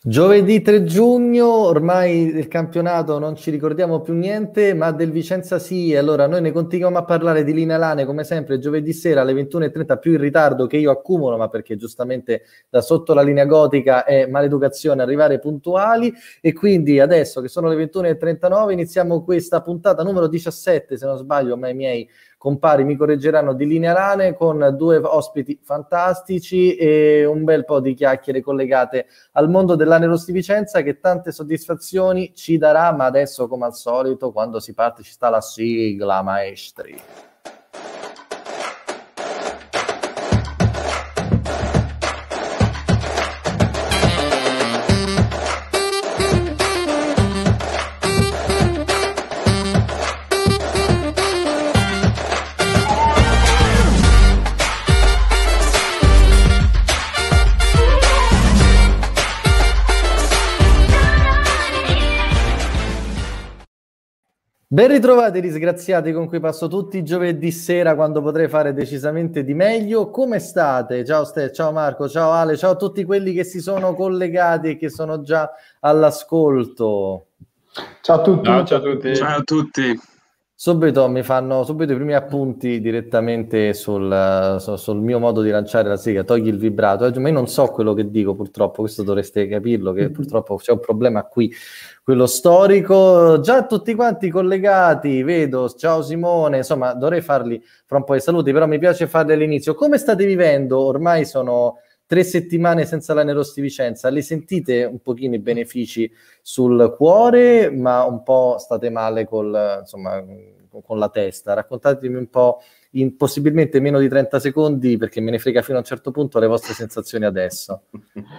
Giovedì 3 giugno, ormai del campionato non ci ricordiamo più niente, ma del Vicenza sì. Allora noi ne continuiamo a parlare di linea Lane come sempre giovedì sera alle 21.30 più in ritardo che io accumulo, ma perché giustamente da sotto la linea gotica è maleducazione arrivare puntuali e quindi adesso che sono le 21.39 iniziamo questa puntata numero 17 se non sbaglio, ma i miei compari mi correggeranno di linea Lane con due ospiti fantastici e un bel po' di chiacchiere collegate al mondo dell'Aneros di Vicenza che tante soddisfazioni ci darà, ma adesso come al solito quando si parte ci sta la sigla maestri. Ben ritrovati disgraziati con cui passo tutti i giovedì sera quando potrei fare decisamente di meglio. Come state? Ciao Ste, ciao Marco, ciao Ale, ciao a tutti quelli che si sono collegati e che sono già all'ascolto. Ciao a tutti. Ciao, ciao a tutti. Ciao a tutti. Subito mi fanno subito i primi appunti direttamente sul, sul, mio modo di lanciare la sigla. Togli il vibrato. Ma io non so quello che dico, purtroppo. Questo dovreste capirlo. Che purtroppo c'è un problema qui, quello storico. Già tutti quanti collegati, vedo. Ciao Simone. Insomma, dovrei farli fra un po' di saluti, però mi piace farli all'inizio. Come state vivendo? Ormai sono tre settimane senza la Nerosti Vicenza, le sentite un pochino i benefici sul cuore, ma un po' state male col, insomma, con la testa. Raccontatemi un po' in possibilmente meno di 30 secondi, perché me ne frega fino a un certo punto le vostre sensazioni adesso,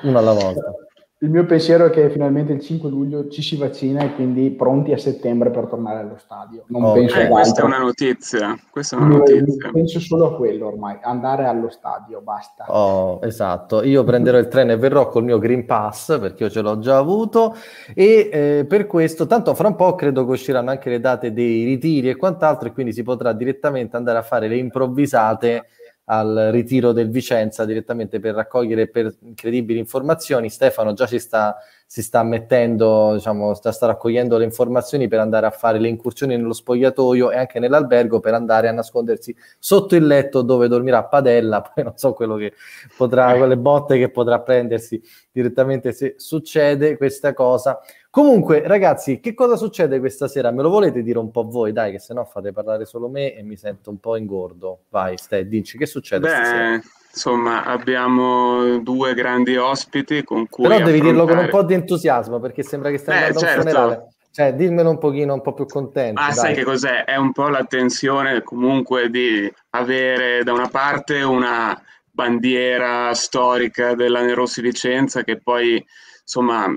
una alla volta. Il mio pensiero è che finalmente il 5 luglio ci si vaccina e quindi pronti a settembre per tornare allo stadio. Non oh, penso eh, questa è una notizia. Questa è una notizia. Penso solo a quello ormai, andare allo stadio, basta. Oh, esatto. Io prenderò il treno e verrò col mio Green Pass perché io ce l'ho già avuto e eh, per questo, tanto fra un po' credo che usciranno anche le date dei ritiri e quant'altro e quindi si potrà direttamente andare a fare le improvvisate al ritiro del Vicenza direttamente per raccogliere per incredibili informazioni. Stefano già si sta, si sta mettendo, diciamo, sta, sta, raccogliendo le informazioni per andare a fare le incursioni nello spogliatoio e anche nell'albergo per andare a nascondersi sotto il letto dove dormirà Padella. Poi non so quello che potrà, quelle botte che potrà prendersi direttamente se succede questa cosa. Comunque, ragazzi, che cosa succede questa sera? Me lo volete dire un po' voi? Dai, che se no fate parlare solo me e mi sento un po' ingordo. Vai, Ste, dici, che succede Beh, stasera? Insomma, abbiamo due grandi ospiti con cui. Però devi affrontare... dirlo con un po' di entusiasmo perché sembra che stai Beh, andando certo. a un certo. funerale. Cioè, dimmelo un pochino un po' più contento. Ah, sai che cos'è? È un po' la tensione comunque di avere da una parte una bandiera storica della Nerossi Vicenza che poi insomma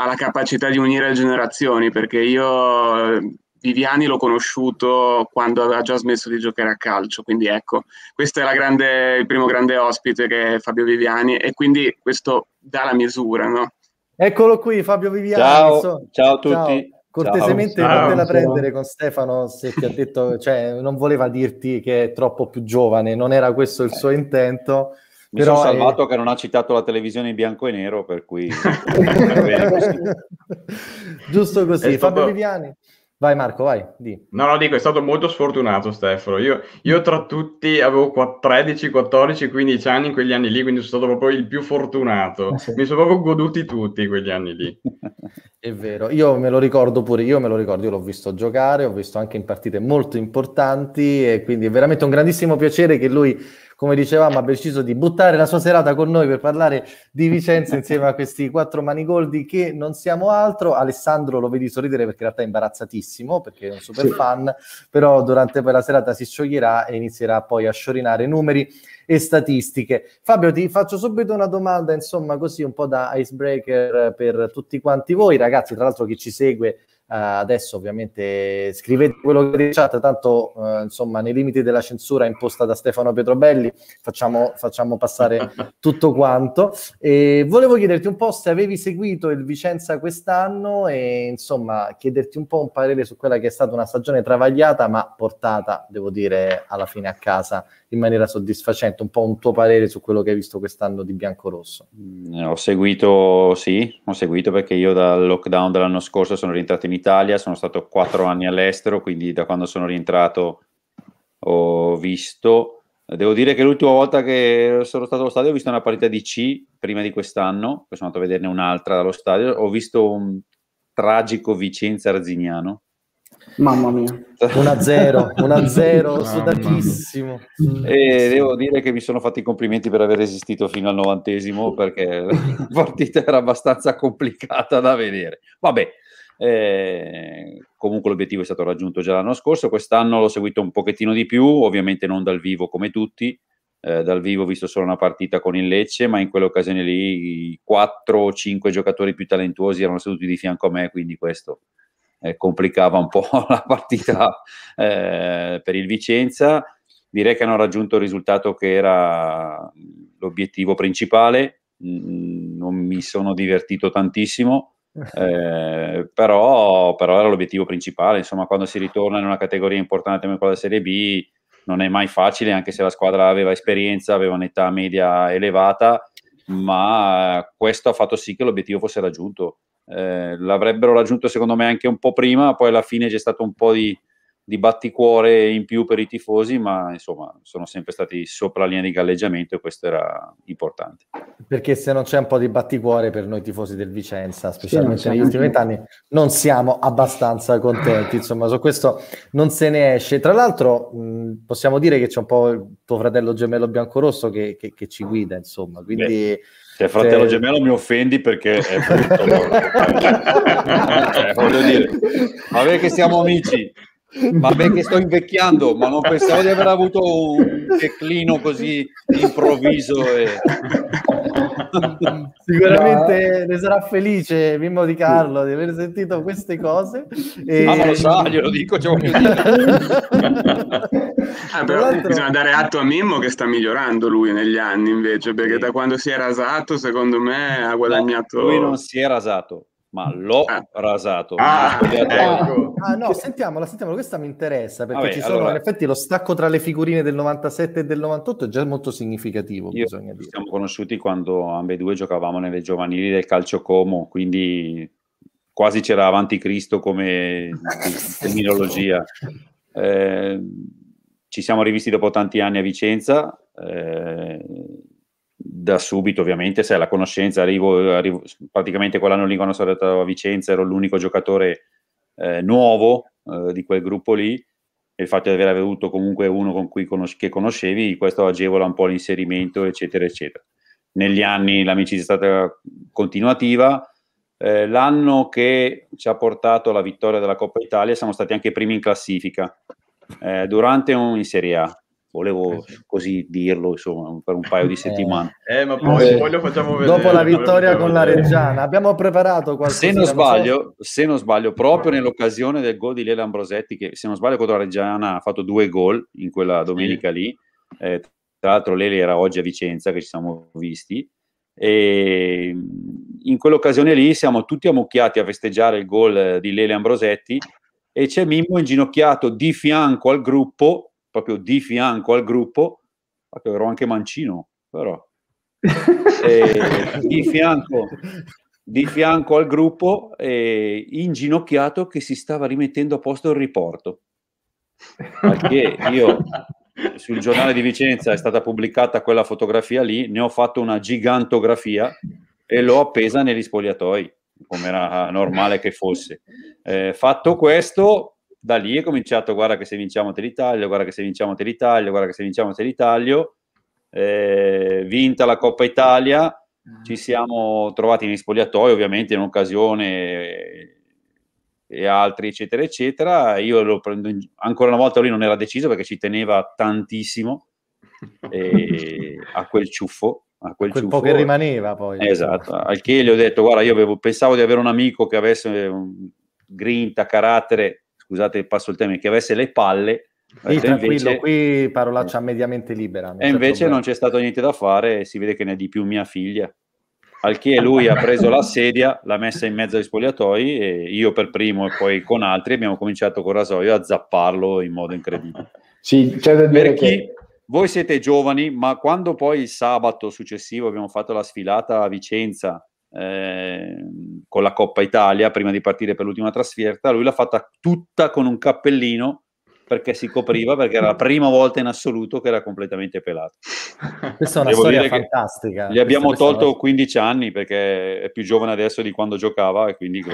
ha la capacità di unire generazioni, perché io Viviani l'ho conosciuto quando aveva già smesso di giocare a calcio, quindi ecco, questo è grande, il primo grande ospite che è Fabio Viviani e quindi questo dà la misura, no? Eccolo qui Fabio Viviani. Ciao, so. ciao a tutti. Ciao. Cortesemente ciao, non te la prendere con Stefano se ti ha detto, cioè non voleva dirti che è troppo più giovane, non era questo il suo intento. Mi Però sono salvato è... che non ha citato la televisione in bianco e nero, per cui... così. Giusto così. Fabio Viviani. Vai Marco, vai. Di. No, no, dico, è stato molto sfortunato Stefano. Io, io tra tutti avevo 13, 14, 15 anni in quegli anni lì, quindi sono stato proprio il più fortunato. Ah, Mi sono proprio goduti tutti quegli anni lì. È vero, io me lo ricordo pure, io me lo ricordo, io l'ho visto giocare, ho visto anche in partite molto importanti e quindi è veramente un grandissimo piacere che lui come dicevamo, ha deciso di buttare la sua serata con noi per parlare di Vicenza insieme a questi quattro manigoldi che non siamo altro. Alessandro lo vedi sorridere perché in realtà è imbarazzatissimo, perché è un super sì. fan, però durante poi la serata si scioglierà e inizierà poi a sciorinare numeri e statistiche. Fabio, ti faccio subito una domanda, insomma, così un po' da icebreaker per tutti quanti voi, ragazzi, tra l'altro chi ci segue adesso ovviamente scrivete quello che diciate, tanto uh, insomma nei limiti della censura imposta da Stefano Petrobelli facciamo, facciamo passare tutto quanto. E volevo chiederti un po' se avevi seguito il Vicenza quest'anno e insomma chiederti un po' un parere su quella che è stata una stagione travagliata ma portata, devo dire, alla fine a casa in maniera soddisfacente. Un po' un tuo parere su quello che hai visto quest'anno di bianco-rosso? Mm, ho seguito, sì, ho seguito perché io dal lockdown dell'anno scorso sono rientrato in Italia, sono stato quattro anni all'estero, quindi da quando sono rientrato ho visto Devo dire che l'ultima volta che sono stato allo stadio ho visto una partita di C prima di quest'anno, poi sono andato a vederne un'altra dallo stadio, ho visto un tragico Vicenza Arzignano. Mamma mia. 1-0, 1-0, sudatissimo. E devo dire che mi sono fatti i complimenti per aver resistito fino al novantesimo perché la partita era abbastanza complicata da vedere. Vabbè, eh, comunque l'obiettivo è stato raggiunto già l'anno scorso, quest'anno l'ho seguito un pochettino di più, ovviamente non dal vivo come tutti, eh, dal vivo ho visto solo una partita con il Lecce, ma in quell'occasione lì i 4 o 5 giocatori più talentuosi erano seduti di fianco a me, quindi questo eh, complicava un po' la partita eh, per il Vicenza. Direi che hanno raggiunto il risultato che era l'obiettivo principale, mm, non mi sono divertito tantissimo, eh, però, però, era l'obiettivo principale. Insomma, quando si ritorna in una categoria importante come quella della Serie B, non è mai facile, anche se la squadra aveva esperienza, aveva un'età media elevata, ma questo ha fatto sì che l'obiettivo fosse raggiunto. Eh, l'avrebbero raggiunto secondo me anche un po' prima, poi alla fine c'è stato un po' di, di batticuore in più per i tifosi, ma insomma sono sempre stati sopra la linea di galleggiamento e questo era importante. Perché se non c'è un po' di batticuore per noi tifosi del Vicenza, specialmente sì, negli ultimi vent'anni, non siamo abbastanza contenti, insomma su questo non se ne esce. Tra l'altro mh, possiamo dire che c'è un po' il tuo fratello gemello biancorosso che, che, che ci guida, insomma, quindi... Beh. Se fratello gemello mi offendi perché è brutto. eh, voglio dire, vabbè che siamo amici, Vabbè che sto invecchiando, ma non pensavo di aver avuto un declino così improvviso. E... Sicuramente ne sarà felice Mimmo Di Carlo di aver sentito queste cose. E... Ah, ma lo sa, glielo dico, cioè voglio dire. ah, però bisogna dare atto a Mimmo che sta migliorando lui negli anni invece, perché da quando si è rasato, secondo me, ha guadagnato... No, lui non si è rasato, ma l'ho ah. rasato. Ah, ecco. ah, no, sentiamola, sentiamola, questa mi interessa perché Vabbè, ci sono allora... in effetti lo stacco tra le figurine del 97 e del 98 è già molto significativo. Io bisogna dire. Siamo conosciuti quando ambedue giocavamo nelle giovanili del calcio Como, quindi quasi c'era avanti Cristo come terminologia. Eh, ci siamo rivisti dopo tanti anni a Vicenza. Eh, da subito ovviamente se la conoscenza arrivo, arrivo, praticamente quell'anno lì quando sono andato a Vicenza ero l'unico giocatore eh, nuovo eh, di quel gruppo lì. E il fatto di aver avuto comunque uno con cui conos- che conoscevi questo agevola un po' l'inserimento eccetera eccetera. Negli anni l'amicizia è stata continuativa. Eh, l'anno che ci ha portato alla vittoria della Coppa Italia siamo stati anche primi in classifica eh, durante un in Serie A volevo eh così dirlo insomma per un paio di eh. settimane eh, ma poi, poi, lo facciamo vedere dopo la vittoria con la Reggiana abbiamo preparato qualcosa se non sbaglio so. se non sbaglio proprio nell'occasione del gol di Lela Ambrosetti che se non sbaglio contro la Reggiana ha fatto due gol in quella domenica sì. lì eh, tra l'altro Lele era oggi a Vicenza che ci siamo visti e in quell'occasione lì siamo tutti ammucchiati a festeggiare il gol di Lele Ambrosetti e c'è Mimmo inginocchiato di fianco al gruppo proprio di fianco al gruppo, ero anche mancino, però, di, fianco, di fianco al gruppo, eh, inginocchiato che si stava rimettendo a posto il riporto. Perché io sul giornale di Vicenza è stata pubblicata quella fotografia lì, ne ho fatto una gigantografia e l'ho appesa negli spogliatoi, come era normale che fosse. Eh, fatto questo, da lì è cominciato, guarda che se vinciamo te l'Italia, guarda che se vinciamo te l'Italia, guarda che se vinciamo te l'Italia, eh, vinta la Coppa Italia, ci siamo trovati negli spogliatoi, ovviamente in occasione e altri, eccetera, eccetera. Io lo prendo in... ancora una volta lui non era deciso perché ci teneva tantissimo eh, a quel ciuffo. A quel, quel po' che rimaneva poi. Esatto, al che gli ho detto, guarda, io avevo, pensavo di avere un amico che avesse un grinta, carattere, scusate passo il termine, che avesse le palle. Sì, tranquillo, invece, qui parolaccia mediamente libera. E invece problema. non c'è stato niente da fare, si vede che ne è di più mia figlia. Al che lui ha preso la sedia, l'ha messa in mezzo ai spogliatoi e io per primo e poi con altri abbiamo cominciato con Rasoio a zapparlo in modo incredibile. Sì, c'è da dire chi, che voi siete giovani, ma quando poi il sabato successivo abbiamo fatto la sfilata a Vicenza eh, con la Coppa Italia, prima di partire per l'ultima trasferta, lui l'ha fatta tutta con un cappellino perché si copriva, perché era la prima volta in assoluto che era completamente pelato. Questa è una Devo storia fantastica. Gli abbiamo questa, tolto questa 15 anni perché è più giovane adesso di quando giocava e quindi.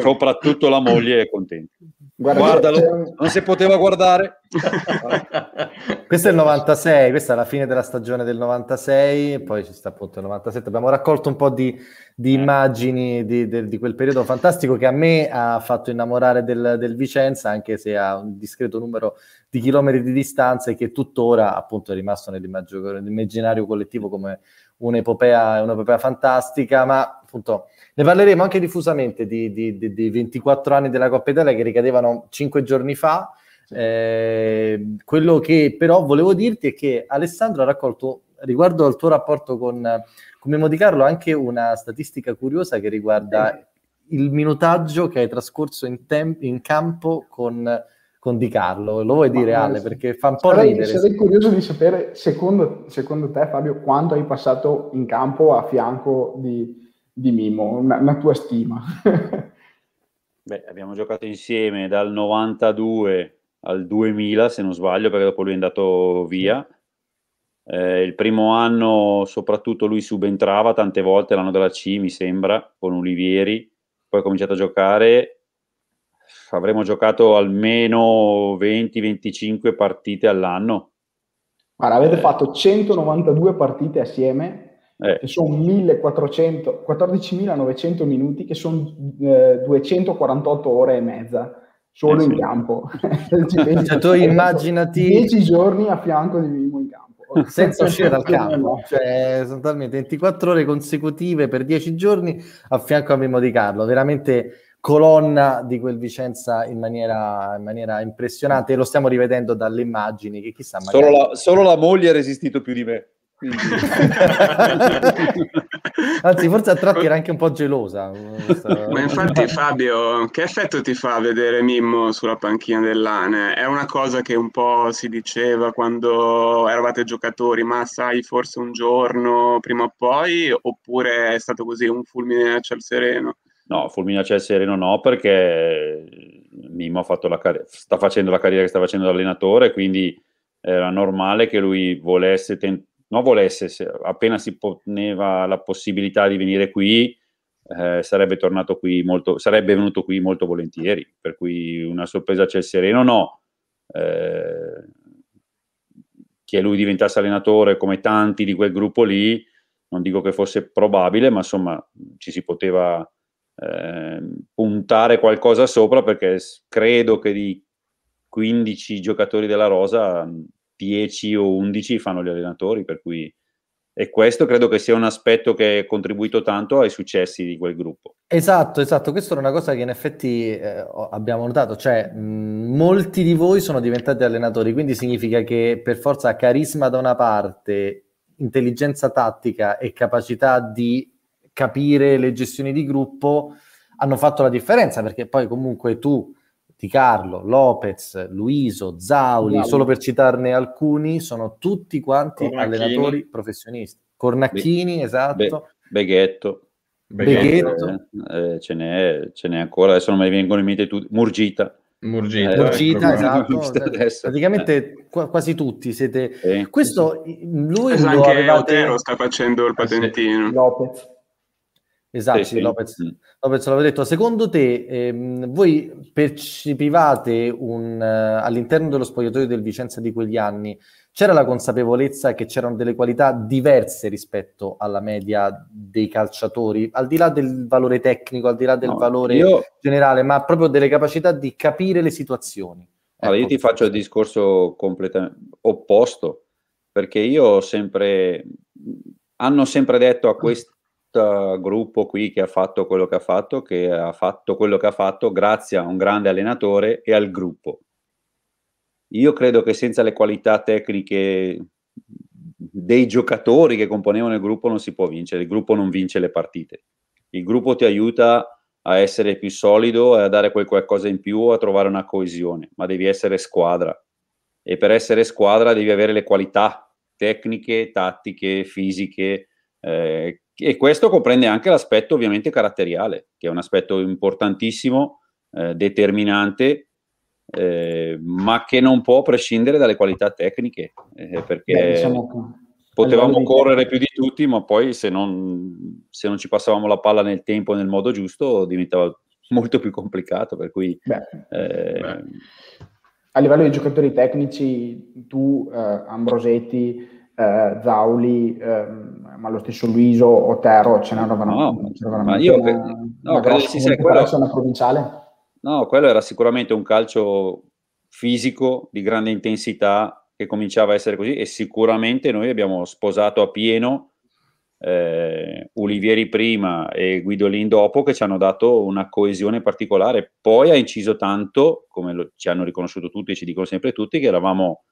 Soprattutto la moglie è contenta. Guarda, Guardalo, non si poteva guardare. questo è il 96, questa è la fine della stagione del 96, poi ci sta appunto il 97. Abbiamo raccolto un po' di, di eh. immagini di, di, di, quel periodo fantastico che a me ha fatto innamorare del, del Vicenza, anche se ha un discreto numero di chilometri di distanza e che tuttora appunto è rimasto nell'immaginario collettivo come un'epopea, un'epopea fantastica, ma appunto ne parleremo anche diffusamente di, di, di, di 24 anni della Coppa Italia che ricadevano 5 giorni fa. Eh, quello che però volevo dirti è che Alessandro ha raccolto riguardo al tuo rapporto con, con Memo Di Carlo anche una statistica curiosa che riguarda il minutaggio che hai trascorso in, tem- in campo con, con, Di Carlo. Lo vuoi Ma dire, Ale? Perché fa un po' sarei, ridere. Sarei curioso di sapere, secondo, secondo te, Fabio, quanto hai passato in campo a fianco di, di Mimo, una, una tua stima. Beh, abbiamo giocato insieme dal 92 al 2000, se non sbaglio, perché dopo lui è andato via. Eh, il primo anno, soprattutto, lui subentrava tante volte, l'anno della C, mi sembra, con Olivieri. Poi ha cominciato a giocare. Avremmo giocato almeno 20-25 partite all'anno. Guarda, avete eh. fatto 192 partite assieme eh. che sono 14.900 minuti, che sono eh, 248 ore e mezza solo eh, in sì. campo. cioè, tu immaginati 10 giorni a fianco di Mimo in campo. Senza uscire dal campo, cioè sono talmente 24 ore consecutive per 10 giorni a fianco a Mimo Di Carlo, veramente colonna di quel Vicenza in maniera, in maniera impressionante e lo stiamo rivedendo dalle immagini che chissà magari... solo, la, solo la moglie ha resistito più di me Anzi, forse a tratti era anche un po' gelosa. Ma infatti, Fabio, che effetto ti fa vedere Mimmo sulla panchina dell'Ane? È una cosa che un po' si diceva quando eravate giocatori, ma sai, forse un giorno prima o poi, oppure è stato così un fulmine a ciel sereno? No, fulmine a ciel sereno no, perché Mimmo car- sta facendo la carriera che sta facendo da allenatore, quindi era normale che lui volesse tentare non volesse, se, appena si poneva la possibilità di venire qui, eh, sarebbe tornato qui molto, sarebbe venuto qui molto volentieri, per cui una sorpresa c'è il sereno, no. Eh, che lui diventasse allenatore come tanti di quel gruppo lì, non dico che fosse probabile, ma insomma ci si poteva eh, puntare qualcosa sopra perché credo che di 15 giocatori della Rosa 10 o 11 fanno gli allenatori, per cui e questo credo che sia un aspetto che ha contribuito tanto ai successi di quel gruppo. Esatto, esatto, questa è una cosa che in effetti eh, abbiamo notato, cioè mh, molti di voi sono diventati allenatori, quindi significa che per forza carisma da una parte, intelligenza tattica e capacità di capire le gestioni di gruppo hanno fatto la differenza, perché poi comunque tu di Carlo, Lopez, Luiso, Zauli, Zauli, solo per citarne alcuni, sono tutti quanti Cornacchini. allenatori professionisti. Cornacchini, Be- esatto. Be- Beghetto. Beghetto. Eh, ce, n'è, ce, n'è, ancora, adesso non mi vengono in mente tutti. Murgita. Murgita, eh, Murgita esatto. Praticamente eh. qu- quasi tutti siete... Eh. Questo, lui esatto, lo anche avevate... Otero sta facendo il patentino. Lopez. Esatto, sì, sì. Lopez, Lopez l'aveva detto. Secondo te, ehm, voi percepivate un, uh, all'interno dello spogliatoio del Vicenza di quegli anni, c'era la consapevolezza che c'erano delle qualità diverse rispetto alla media dei calciatori, al di là del valore tecnico, al di là del no, valore io... generale, ma proprio delle capacità di capire le situazioni? Allora, io ecco. ti faccio il discorso completamente opposto, perché io ho sempre, hanno sempre detto a questi gruppo qui che ha fatto quello che ha fatto, che ha fatto quello che ha fatto grazie a un grande allenatore e al gruppo. Io credo che senza le qualità tecniche dei giocatori che componevano il gruppo non si può vincere, il gruppo non vince le partite. Il gruppo ti aiuta a essere più solido e a dare quel qualcosa in più, a trovare una coesione, ma devi essere squadra. e per essere squadra devi avere le qualità tecniche, tattiche, fisiche eh, e questo comprende anche l'aspetto ovviamente caratteriale, che è un aspetto importantissimo, eh, determinante, eh, ma che non può prescindere dalle qualità tecniche, eh, perché Beh, diciamo potevamo correre più di tutti, ma poi se non, se non, ci passavamo la palla nel tempo e nel modo giusto diventava molto più complicato. Per cui, Beh, eh, a livello di giocatori tecnici, tu, eh, Ambrosetti, eh, Zauli, ehm, ma lo stesso Luiso, Otero, ce n'erano no, ma io una, no, una che sia quello, provinciale? No, quello era sicuramente un calcio fisico di grande intensità che cominciava a essere così e sicuramente noi abbiamo sposato a pieno eh, Ulivieri prima e Guidolin dopo che ci hanno dato una coesione particolare. Poi ha inciso tanto, come lo, ci hanno riconosciuto tutti e ci dicono sempre tutti, che eravamo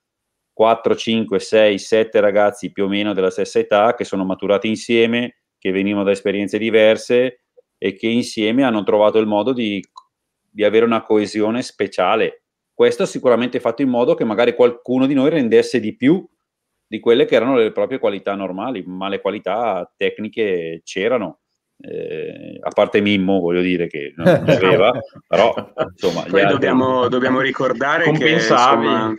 4, 5, 6, 7 ragazzi più o meno della stessa età che sono maturati insieme, che venivano da esperienze diverse e che insieme hanno trovato il modo di, di avere una coesione speciale. Questo ha sicuramente fatto in modo che magari qualcuno di noi rendesse di più di quelle che erano le proprie qualità normali, ma le qualità tecniche c'erano. Eh, a parte Mimmo, voglio dire che non aveva, però insomma. Poi dobbiamo, dobbiamo, ricordare che insomma,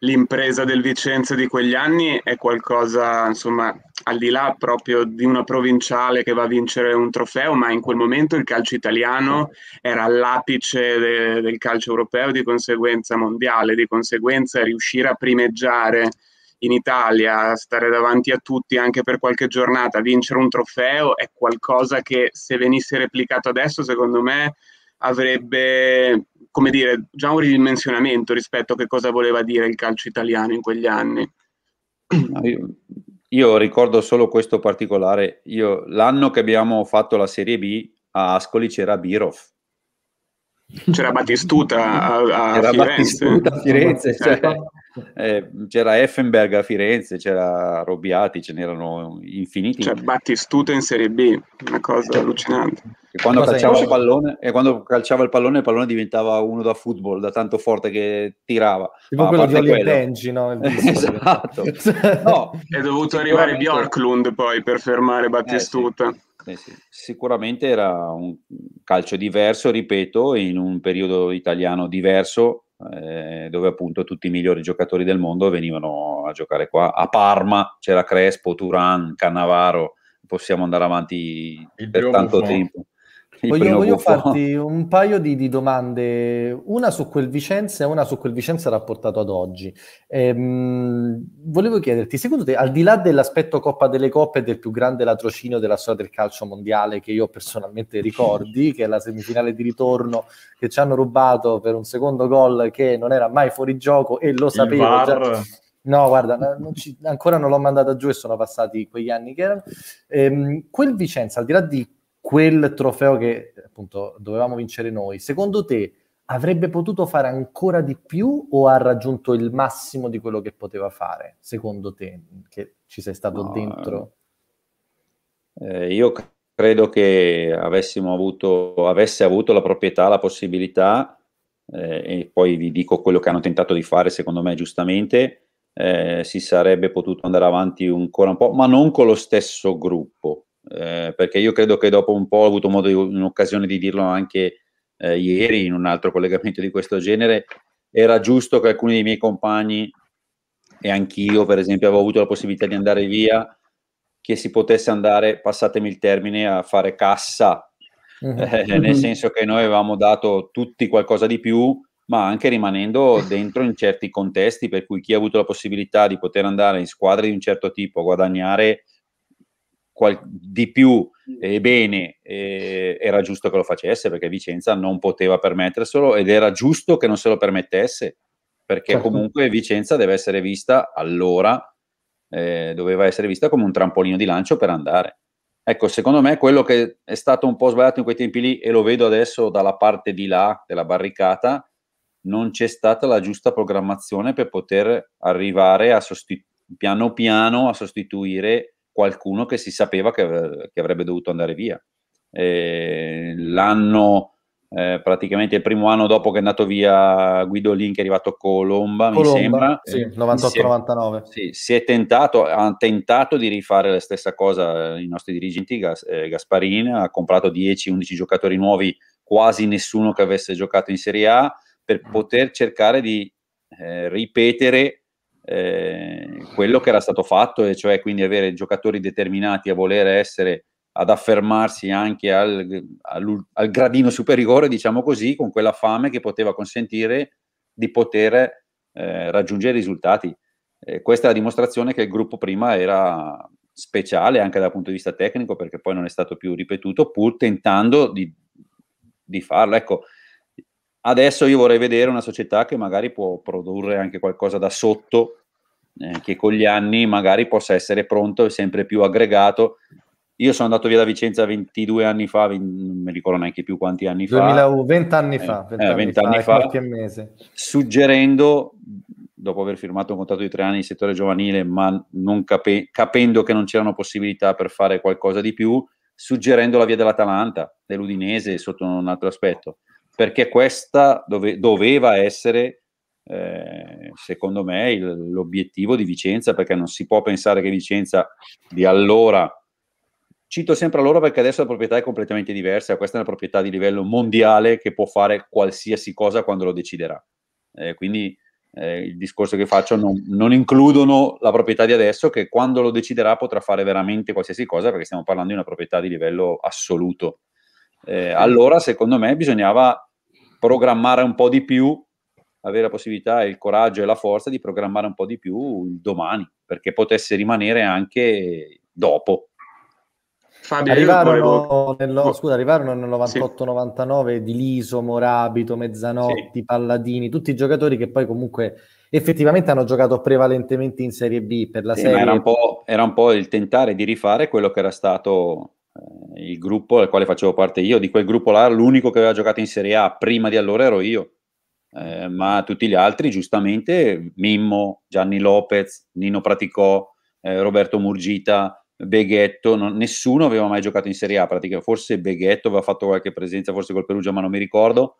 l'impresa del Vicenza di quegli anni è qualcosa, insomma, al di là proprio di una provinciale che va a vincere un trofeo, ma in quel momento il calcio italiano era all'apice de- del calcio europeo, di conseguenza mondiale, di conseguenza riuscire a primeggiare in Italia, stare davanti a tutti anche per qualche giornata, vincere un trofeo è qualcosa che se venisse replicato adesso, secondo me, avrebbe, come dire, già un ridimensionamento rispetto a che cosa voleva dire il calcio italiano in quegli anni. Io, io ricordo solo questo particolare. Io, l'anno che abbiamo fatto la Serie B a Ascoli c'era Birov. C'era Battistuta a, a c'era Firenze. Battistuta a Firenze, cioè, eh, c'era Effenberg a Firenze, c'era Robbiati, ce n'erano infiniti. C'è Battistuta in Serie B, una cosa cioè, allucinante. E quando, calciava il pallone, e quando calciava il pallone, il pallone diventava uno da football, da tanto forte che tirava. Tipo quello di Oli Benji, no? esatto. no, è dovuto arrivare Bjorklund poi per fermare Battistuta. Eh, sì. Eh sì. Sicuramente era un calcio diverso, ripeto, in un periodo italiano diverso, eh, dove appunto tutti i migliori giocatori del mondo venivano a giocare qua. A Parma c'era Crespo, Turan, Cannavaro, possiamo andare avanti Il per tanto tempo. Voglio, voglio farti un paio di, di, domande, una su quel Vicenza e una su quel Vicenza rapportato ad oggi. Ehm, volevo chiederti, secondo te, al di là dell'aspetto Coppa delle Coppe e del più grande latrocinio della storia del calcio mondiale, che io personalmente ricordi, che è la semifinale di ritorno che ci hanno rubato per un secondo gol che non era mai fuori gioco e lo sapevo già... No, guarda, non ci, ancora non l'ho mandata giù e sono passati quegli anni che erano. Ehm, quel Vicenza, al di là di quel trofeo che appunto dovevamo vincere noi, secondo te avrebbe potuto fare ancora di più o ha raggiunto il massimo di quello che poteva fare, secondo te, che ci sei stato no, dentro? Eh, io credo che avessimo avuto, avesse avuto la proprietà, la possibilità, eh, e poi vi dico quello che hanno tentato di fare, secondo me giustamente, eh, si sarebbe potuto andare avanti ancora un po', ma non con lo stesso gruppo eh, perché io credo che dopo un po' ho avuto modo di, un'occasione di dirlo anche eh, ieri in un altro collegamento di questo genere, era giusto che alcuni dei miei compagni e anch'io per esempio avevo avuto la possibilità di andare via, che si potesse andare, passatemi il termine, a fare cassa, mm-hmm. eh, nel senso che noi avevamo dato tutti qualcosa di più, ma anche rimanendo dentro in certi contesti, per cui chi ha avuto la possibilità di poter andare in squadre di un certo tipo a guadagnare qual- di più e bene eh, era giusto che lo facesse perché Vicenza non poteva permetterselo ed era giusto che non se lo permettesse perché certo. comunque Vicenza deve essere vista allora eh, doveva essere vista come un trampolino di lancio per andare ecco secondo me quello che è stato un po' sbagliato in quei tempi lì e lo vedo adesso dalla parte di là della barricata non c'è stata la giusta programmazione per poter arrivare a sostitu- piano piano a sostituire qualcuno che si sapeva che, che avrebbe dovuto andare via. Eh, l'anno eh, praticamente il primo anno dopo che è andato via Guido Lin, che è arrivato Colomba, Colomba mi sembra. Sì, 98-99. Sì, si è tentato, ha tentato di rifare la stessa cosa eh, i nostri dirigenti, Gas, eh, Gasparin, ha comprato 10-11 giocatori nuovi, quasi nessuno che avesse giocato in Serie A, per poter cercare di eh, ripetere eh, quello che era stato fatto, e cioè quindi avere giocatori determinati a voler essere ad affermarsi anche al, al, gradino superiore, diciamo così, con quella fame che poteva consentire di poter eh, raggiungere risultati. Eh, questa è la dimostrazione che il gruppo prima era speciale anche dal punto di vista tecnico, perché poi non è stato più ripetuto, pur tentando di, di farlo. Ecco, adesso io vorrei vedere una società che magari può produrre anche qualcosa da sotto, eh, che con gli anni magari possa essere pronto e sempre più aggregato io sono andato via da Vicenza 22 anni fa, 20, non mi ricordo neanche più quanti anni fa. 2020 anni fa, 20 eh, 20 anni fa, qualche mese. Suggerendo, dopo aver firmato un contratto di tre anni in settore giovanile, ma non cape- capendo che non c'erano possibilità per fare qualcosa di più, suggerendo la via dell'Atalanta, dell'Udinese sotto un altro aspetto, perché questa dove- doveva essere eh, secondo me il, l'obiettivo di Vicenza perché non si può pensare che Vicenza di allora Cito sempre loro perché adesso la proprietà è completamente diversa, questa è una proprietà di livello mondiale che può fare qualsiasi cosa quando lo deciderà. Eh, quindi eh, il discorso che faccio non, non, includono la proprietà di adesso che quando lo deciderà potrà fare veramente qualsiasi cosa perché stiamo parlando di una proprietà di livello assoluto. Eh, allora, secondo me, bisognava programmare un po' di più, avere la possibilità, il coraggio e la forza di programmare un po' di più il domani, perché potesse rimanere anche dopo. Fabio, arrivarono, volevo... nello, scusa, arrivarono nel 98-99 sì. di Liso, Morabito, Mezzanotti, sì. Palladini, tutti i giocatori che poi comunque effettivamente hanno giocato prevalentemente in Serie B per la sì, serie. Era un, era un, po', il tentare di rifare quello che era stato eh, il gruppo del quale facevo parte io. Di quel gruppo là, l'unico che aveva giocato in Serie A prima di allora ero io. Eh, ma tutti gli altri, giustamente, Mimmo, Gianni Lopez, Nino Praticò, eh, Roberto Murgita, Beghetto, non, nessuno aveva mai giocato in Serie A, praticamente, forse Beghetto aveva fatto qualche presenza, forse col Perugia, ma non mi ricordo,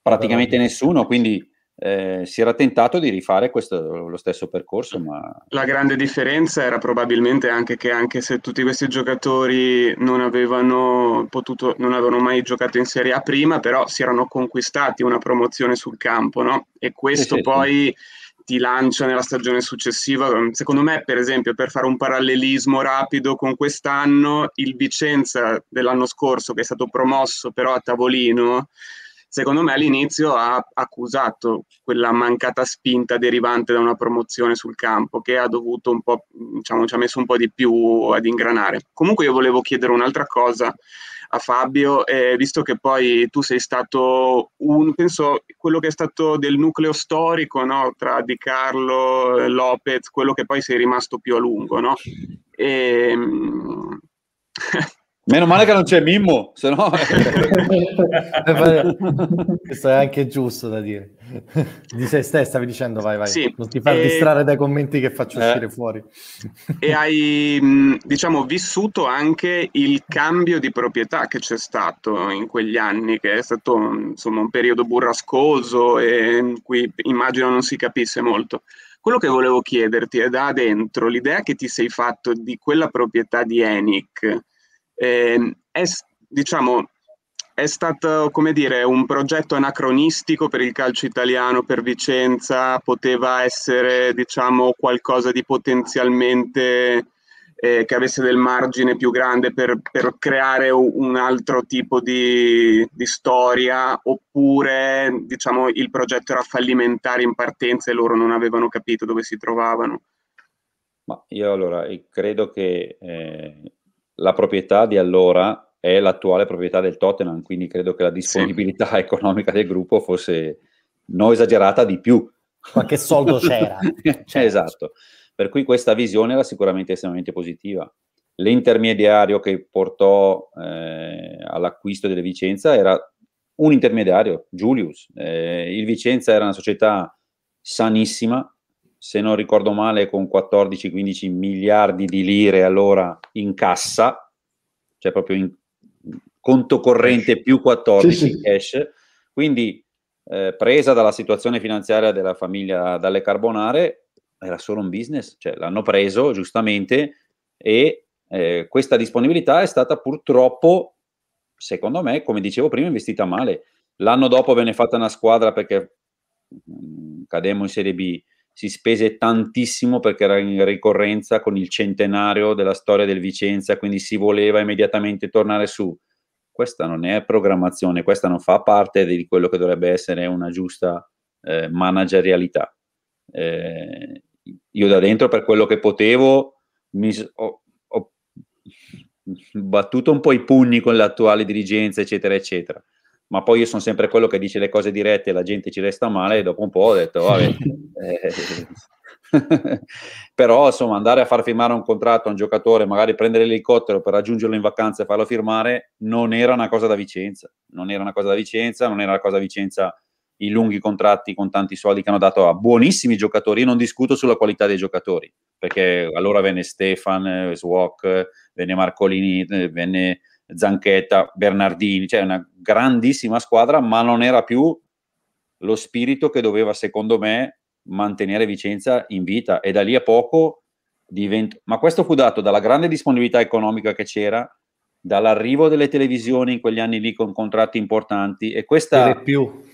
praticamente nessuno, quindi eh, si era tentato di rifare questo, lo stesso percorso. Ma... La grande differenza era probabilmente anche che anche se tutti questi giocatori non avevano potuto, non avevano mai giocato in Serie A prima, però si erano conquistati una promozione sul campo, no? E questo sì, poi... Ti lancia nella stagione successiva. Secondo me, per esempio, per fare un parallelismo rapido con quest'anno, il Vicenza dell'anno scorso, che è stato promosso però a tavolino, secondo me all'inizio ha accusato quella mancata spinta derivante da una promozione sul campo che ha dovuto un po', diciamo, ci ha messo un po' di più ad ingranare. Comunque io volevo chiedere un'altra cosa a Fabio, eh, visto che poi tu sei stato un, penso, quello che è stato del nucleo storico no? tra Di Carlo, Lopez, quello che poi sei rimasto più a lungo, no? E, Meno male che non c'è Mimmo, se no... Questo è anche giusto da dire. Di se stessa stavi dicendo vai vai, sì, non ti far e... distrarre dai commenti che faccio eh. uscire fuori. E hai, diciamo, vissuto anche il cambio di proprietà che c'è stato in quegli anni, che è stato insomma un periodo burrascoso e in cui immagino non si capisse molto. Quello che volevo chiederti è da dentro l'idea che ti sei fatto di quella proprietà di Enic, eh, è, diciamo, è stato come dire, un progetto anacronistico per il calcio italiano, per Vicenza, poteva essere diciamo, qualcosa di potenzialmente eh, che avesse del margine più grande per, per creare un altro tipo di, di, storia, oppure diciamo, il progetto era fallimentare in partenza e loro non avevano capito dove si trovavano. Ma io allora credo che eh, la proprietà di allora è l'attuale proprietà del Tottenham, quindi credo che la disponibilità sì. economica del gruppo fosse non esagerata di più. Qualche soldo c'era. c'era. esatto. Per cui questa visione era sicuramente estremamente positiva. L'intermediario che portò eh, all'acquisto delle Vicenza era un intermediario, Julius. Eh, il Vicenza era una società sanissima, se non ricordo male, con 14-15 miliardi di lire allora in cassa, cioè proprio in, conto corrente più 14 sì, sì. cash, quindi eh, presa dalla situazione finanziaria della famiglia Dalle Carbonare, era solo un business, cioè l'hanno preso giustamente e eh, questa disponibilità è stata purtroppo, secondo me, come dicevo prima, investita male. L'anno dopo venne fatta una squadra perché mh, mm, cademmo in Serie B, si spese tantissimo perché era in ricorrenza con il centenario della storia del Vicenza, quindi si voleva immediatamente tornare su. Questa non è programmazione, questa non fa parte di quello che dovrebbe essere una giusta eh, managerialità. Eh, io da dentro, per quello che potevo, mi, ho, ho battuto un po' i pugni con l'attuale dirigenza, eccetera, eccetera ma poi io sono sempre quello che dice le cose dirette e la gente ci resta male e dopo un po' ho detto, vabbè. eh, però insomma andare a far firmare un contratto a un giocatore, magari prendere l'elicottero per raggiungerlo in vacanza e farlo firmare, non era una cosa da Vicenza, non era una cosa da Vicenza, non era una cosa da Vicenza i lunghi contratti con tanti soldi che hanno dato a buonissimi giocatori, io non discuto sulla qualità dei giocatori, perché allora venne Stefan, eh, Swok, venne Marcolini, eh, venne Zanchetta, Bernardini, cioè una grandissima squadra, ma non era più lo spirito che doveva, secondo me, mantenere Vicenza in vita. E da lì a poco diventa... Ma questo fu dato dalla grande disponibilità economica che c'era, dall'arrivo delle televisioni in quegli anni lì con contratti importanti e questa... più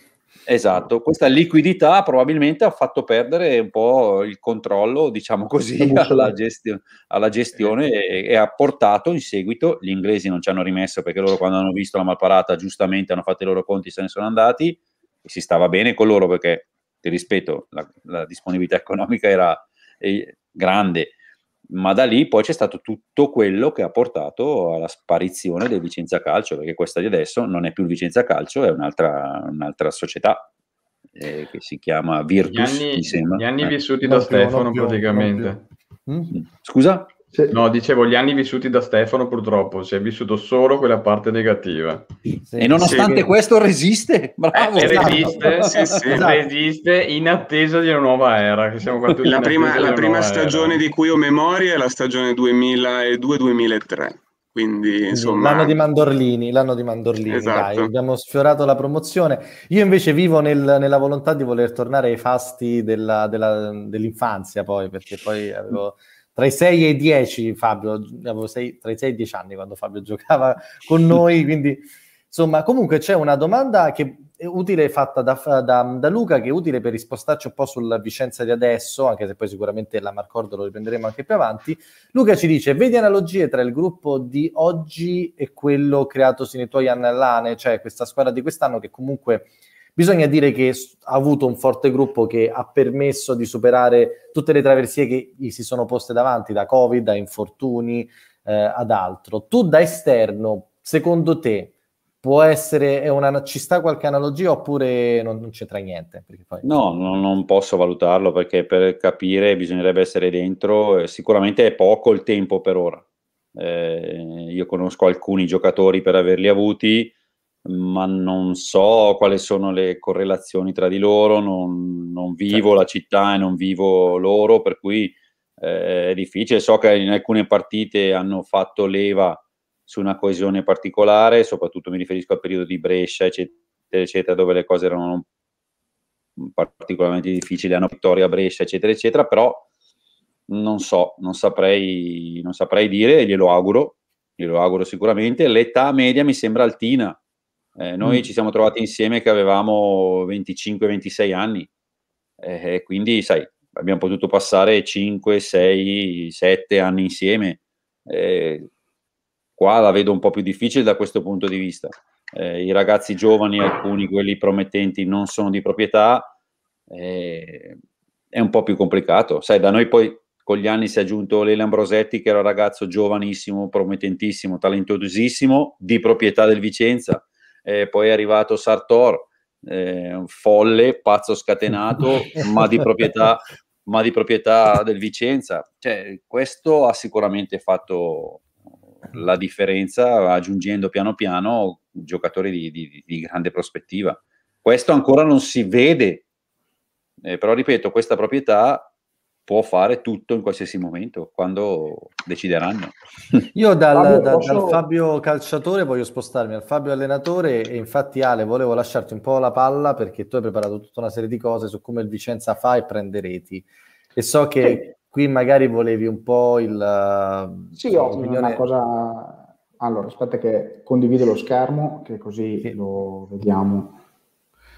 Esatto, questa liquidità probabilmente ha fatto perdere un po' il controllo, diciamo così, alla, gestio- alla gestione e-, e, ha portato in seguito, gli inglesi non ci hanno rimesso perché loro quando hanno visto la malparata giustamente hanno fatto i loro conti, se ne sono andati e si stava bene con loro perché, ti rispetto, la, la disponibilità economica era eh, grande ma da lì poi c'è stato tutto quello che ha portato alla sparizione del Vicenza Calcio, perché questa di adesso non è più il Vicenza Calcio, è un'altra, un'altra società eh, che si chiama Virtus, gli anni. Gli anni eh. vissuti da Stefano più, praticamente. Mm? Scusa? Sì. No, dicevo, gli anni vissuti da Stefano purtroppo, si è vissuto solo quella parte negativa. Sì. E nonostante sì. questo resiste, bravo. Eh, resiste, sì, sì, esatto. resiste in attesa di una nuova era. Che siamo la prima, la prima stagione era. di cui ho memoria è la stagione 2002-2003. Quindi, insomma... L'anno di Mandorlini, l'anno di Mandorlini, esatto. dai, abbiamo sfiorato la promozione. Io invece vivo nel, nella volontà di voler tornare ai fasti della, della, dell'infanzia, poi, perché poi avevo tra i 6 e i 10 Fabio, avevo sei, tra i 6 e i 10 anni quando Fabio giocava con noi, quindi insomma comunque c'è una domanda che è utile fatta da, da, da, Luca che è utile per rispostarci un po' sulla Vicenza di adesso, anche se poi sicuramente la Marcordo lo riprenderemo anche più avanti. Luca ci dice, vedi analogie tra il gruppo di oggi e quello creatosi nei tuoi anni all'ANE, cioè questa squadra di quest'anno che comunque Bisogna dire che ha avuto un forte gruppo che ha permesso di superare tutte le traversie che gli si sono poste davanti, da Covid, a infortuni, eh, ad altro. Tu da esterno, secondo te, può essere, una, ci sta qualche analogia oppure non, non c'entra niente? Poi... No, no, non posso valutarlo perché per capire bisognerebbe essere dentro, sicuramente è poco il tempo per ora. Eh, io conosco alcuni giocatori per averli avuti, ma non so quali sono le correlazioni tra di loro, non, non vivo certo. la città e non vivo loro, per cui eh, è difficile. So che in alcune partite hanno fatto leva su una coesione particolare, soprattutto mi riferisco al periodo di Brescia, eccetera, eccetera, dove le cose erano particolarmente difficili, hanno vittoria a Brescia, eccetera, eccetera, però non so, non saprei, non saprei dire, glielo auguro, glielo auguro sicuramente. L'età media mi sembra altina, eh, noi mm. ci siamo trovati insieme che avevamo 25-26 anni, eh, quindi sai, abbiamo potuto passare 5, 6, 7 anni insieme. Eh, qua la vedo un po' più difficile da questo punto di vista. Eh, I ragazzi giovani, alcuni quelli promettenti, non sono di proprietà, eh, è un po' più complicato. Sai, da noi poi con gli anni si è aggiunto Lele Ambrosetti, che era un ragazzo giovanissimo, promettentissimo, talentosissimo, di proprietà del Vicenza eh, poi è arrivato Sartor, eh, folle, pazzo scatenato, ma, di proprietà, ma di proprietà del Vicenza. Cioè, questo ha sicuramente fatto la differenza aggiungendo piano piano giocatori di, di, di grande prospettiva. Questo ancora non si vede, eh, però ripeto, questa proprietà può fare tutto in qualsiasi momento, quando decideranno. Io dal, Fabio, da, posso... dal, Fabio calciatore voglio spostarmi al Fabio allenatore e infatti Ale volevo lasciarti un po' la palla perché tu hai preparato tutta una serie di cose su come il Vicenza fa e prende reti e so che sì. qui magari volevi un po' il... Sì, ho una cosa... Allora, aspetta che condivido lo schermo che così sì. lo vediamo.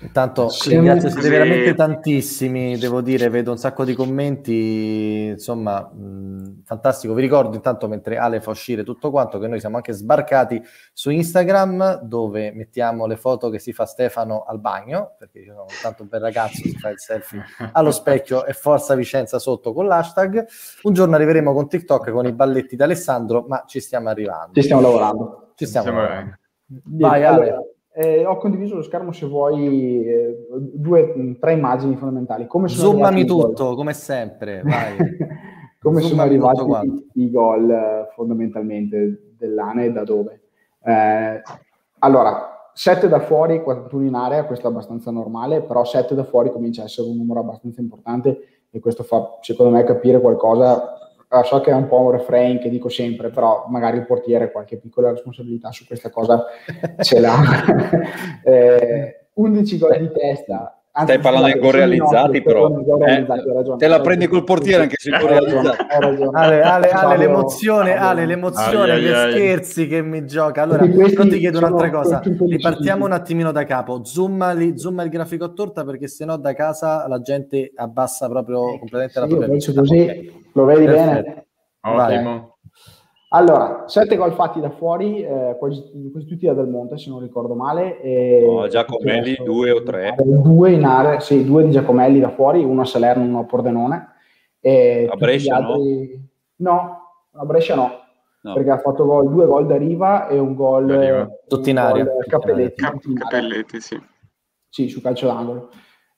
Intanto sì, ringrazio, siete veramente tantissimi, devo dire, vedo un sacco di commenti, insomma, mh, fantastico. Vi ricordo intanto mentre Ale fa uscire tutto quanto che noi siamo anche sbarcati su Instagram dove mettiamo le foto che si fa Stefano al bagno, perché io sono tanto un bel ragazzo, si fa il selfie allo specchio e Forza Vicenza sotto con l'hashtag. Un giorno arriveremo con TikTok con i balletti di Alessandro, ma ci stiamo arrivando. Ci stiamo lavorando. Ci stiamo, stiamo lavorando. Vai Ale. Eh, ho condiviso lo schermo se vuoi eh, due, tre immagini fondamentali. Come Zoomami tutto, come sempre. come sono arrivati i, i gol eh, fondamentalmente dell'ANE e da dove? Eh, allora, 7 da fuori, 41 in area, questo è abbastanza normale, però 7 da fuori comincia a essere un numero abbastanza importante e questo fa secondo me capire qualcosa so che è un po' un refrain che dico sempre, però magari il portiere qualche piccola responsabilità su questa cosa ce l'ha. eh, 11 gol di testa. Anzi, Stai parlando di gol realizzati, però. Eh, te la prendi col portiere anche se gol realizzati. Ale, Ale, Ale, l'emozione, Ale, l'emozione, ai, gli ai, scherzi ai. che mi gioca. Allora, però ti chiedo un'altra cosa. Ripartiamo un attimino da capo. Zoomma il grafico a torta perché sennò da casa la gente abbassa proprio eh, completamente sì, la propria vista. Così okay. lo vedi Perfetto. bene? Ottimo. Allora, sette gol fatti da fuori, eh, quasi, quasi, tutti da Del Monte, se non ricordo male. E no, Giacomelli, due o tre. Due in area, sì, due di Giacomelli da fuori, uno a Salerno, uno a Pordenone. E a Brescia altri... no? No, a Brescia no, no. perché ha fatto gol, due gol da Riva e un gol... Tutti in aria. Cappelletti. Cappelletti, sì. Sì, su calcio d'angolo.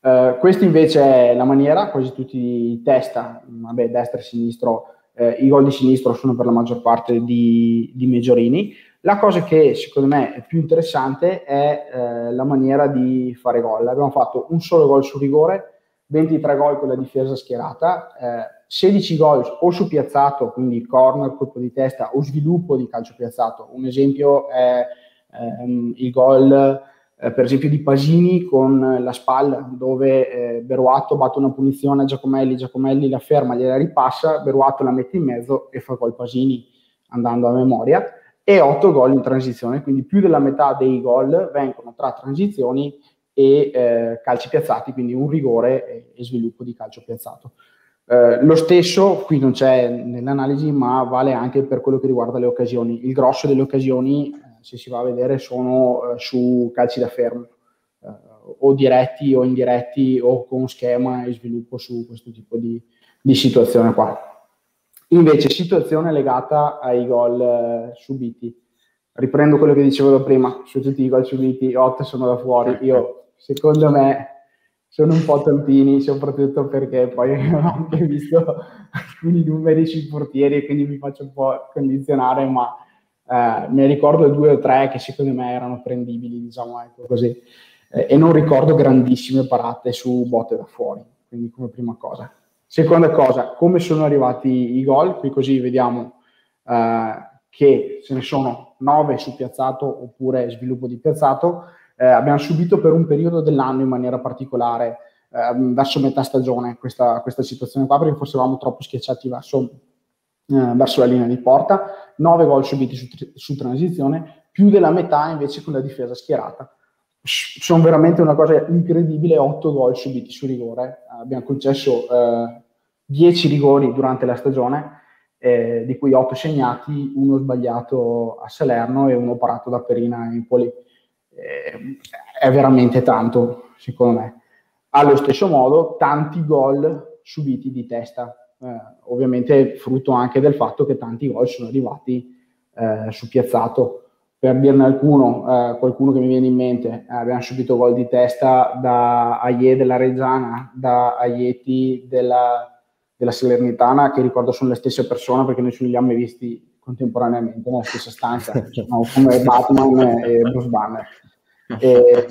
Uh, questo invece è la maniera, quasi tutti di testa, vabbè, destra e sinistro eh, i gol di sinistro sono per la maggior parte di, di Meggiorini. La cosa che secondo me è più interessante è eh, la maniera di fare gol. Abbiamo fatto un solo gol su rigore, 23 gol con la difesa schierata, eh, 16 gol o su piazzato, quindi corner, colpo di testa o sviluppo di calcio piazzato. Un esempio è ehm, il gol eh, per esempio di Pasini con la spalla, dove eh, Beruato batte una punizione a Giacomelli, Giacomelli la ferma, gliela ripassa, Beruato la mette in mezzo e fa gol Pasini andando a memoria, e 8 gol in transizione, quindi più della metà dei gol vengono tra transizioni e eh, calci piazzati, quindi un rigore e, sviluppo di calcio piazzato. Eh, lo stesso qui non c'è nell'analisi, ma vale anche per quello che riguarda le occasioni. Il grosso delle occasioni se si va a vedere, sono eh, su calci da fermo, eh, o diretti o indiretti o con schema e sviluppo su questo tipo di, di situazione qua. Invece, situazione legata ai gol eh, subiti. Riprendo quello che dicevo da prima, su tutti i gol subiti, 8 sono da fuori. Io, secondo me, sono un po' tantini, soprattutto perché poi ho anche visto alcuni numeri sui portieri e quindi mi faccio un po' condizionare, ma eh, ne ricordo due o tre che secondo me erano prendibili, diciamo ecco così, eh, e non ricordo grandissime parate su botte da fuori, quindi come prima cosa. Seconda cosa, come sono arrivati i gol, qui così vediamo eh, che se ne sono nove su piazzato oppure sviluppo di piazzato, eh, abbiamo subito per un periodo dell'anno in maniera particolare eh, verso metà stagione questa, questa situazione qua perché forse eravamo troppo schiacciati verso verso la linea di porta, 9 gol subiti su, su, transizione, più della metà invece con la difesa schierata. Sono veramente una cosa incredibile, 8 gol subiti su rigore, abbiamo concesso eh, 10 rigori durante la stagione, eh, di cui 8 segnati, uno sbagliato a Salerno e uno parato da Perina a Empoli. Eh, è veramente tanto, secondo me. Allo stesso modo, tanti gol subiti di testa, eh, ovviamente frutto anche del fatto che tanti gol sono arrivati eh, su piazzato. Per dirne alcuno, eh, qualcuno che mi viene in mente, eh, abbiamo subito gol di testa da Aie della Reggiana, da Aieti della, della Salernitana, che ricordo sono le stesse persone perché noi ce li abbiamo mai visti contemporaneamente nella stessa stanza, no, come Batman e Bruce Banner. E,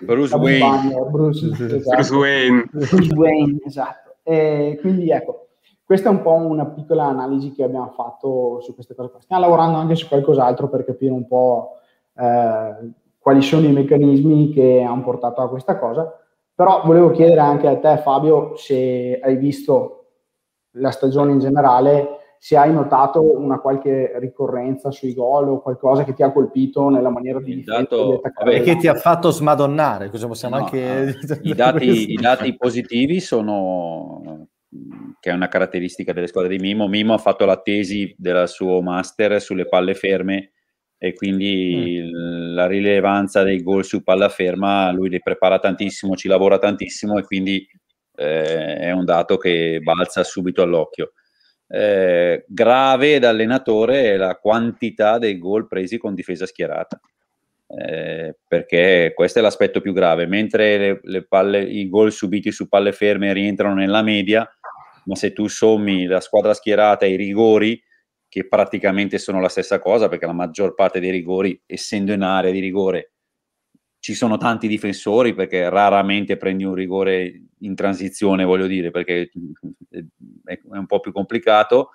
Bruce, Wayne. Banner, Bruce, esatto. Bruce Wayne. Bruce Wayne, esatto. E quindi ecco, questa è un po' una piccola analisi che abbiamo fatto su queste cose. Stiamo lavorando anche su qualcos'altro per capire un po' eh, quali sono i meccanismi che hanno portato a questa cosa. Però volevo chiedere anche a te, Fabio, se hai visto la stagione in generale, se hai notato una qualche ricorrenza sui gol o qualcosa che ti ha colpito nella maniera di difendere e che ti ha fatto smadonnare, cosa possiamo no, anche... I dati, I dati positivi sono che è una caratteristica delle squadre di Mimo. Mimo ha fatto la tesi del suo master sulle palle ferme e quindi mm. la rilevanza dei gol su palla ferma lui li prepara tantissimo, ci lavora tantissimo e quindi eh, è un dato che balza subito all'occhio. Eh, grave da allenatore è la quantità dei gol presi con difesa schierata. Eh, perché questo è l'aspetto più grave, mentre le, le palle, i gol subiti su palle ferme rientrano nella media, ma se tu sommi la squadra schierata e i rigori, che praticamente sono la stessa cosa, perché la maggior parte dei rigori, essendo in area di rigore, ci sono tanti difensori perché raramente prendi un rigore in transizione, voglio dire, perché è un po' più complicato.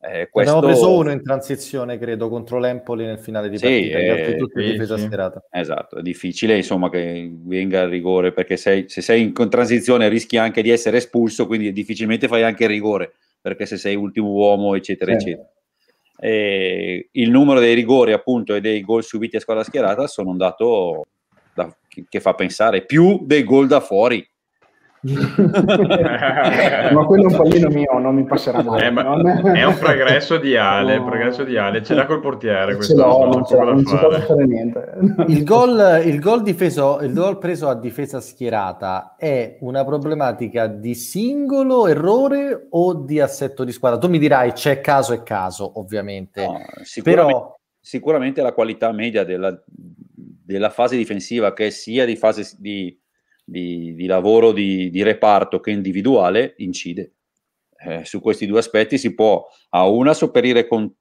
Eh, questo... Abbiamo preso uno in transizione, credo, contro l'Empoli nel finale di partita, sì, eh, tutti sì, difesa sì. Esatto, è difficile insomma che venga il rigore perché sei, se sei in transizione rischi anche di essere espulso, quindi difficilmente fai anche il rigore perché se sei ultimo uomo, eccetera, eccetera. E il numero dei rigori appunto e dei gol subiti a squadra schierata sono un dato da, che, che, fa pensare più dei gol da fuori. ma quello è un pallino mio, non mi passerà mai. Eh, non... È un progresso di Ale, no. progresso di Ale, ce l'ha col portiere. Ce l'ho, non, ce non si può fare niente. Il gol, il gol difeso, il gol preso a difesa schierata è una problematica di singolo errore o di assetto di squadra? Tu mi dirai c'è caso e caso, ovviamente. No, sicuramente, però... sicuramente la qualità media della, della fase difensiva, che sia di fase di, di, di lavoro di, di, reparto che individuale, incide. Eh, su questi due aspetti si può a una sopperire con,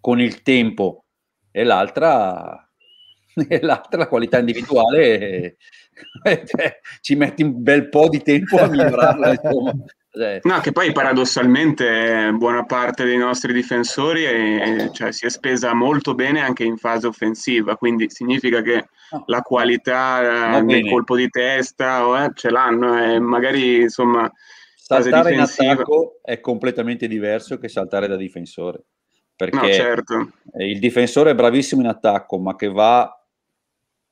con il tempo e l'altra, e l'altra la qualità individuale eh, ci metti un bel po' di tempo a migliorarla. Cioè, no, che poi paradossalmente buona parte dei nostri difensori è, cioè, si è spesa molto bene anche in fase offensiva, quindi significa che no. la qualità nel colpo di testa eh, ce l'hanno e magari insomma saltare in attacco è completamente diverso che saltare da difensore perché no, certo. il difensore è bravissimo in attacco ma che va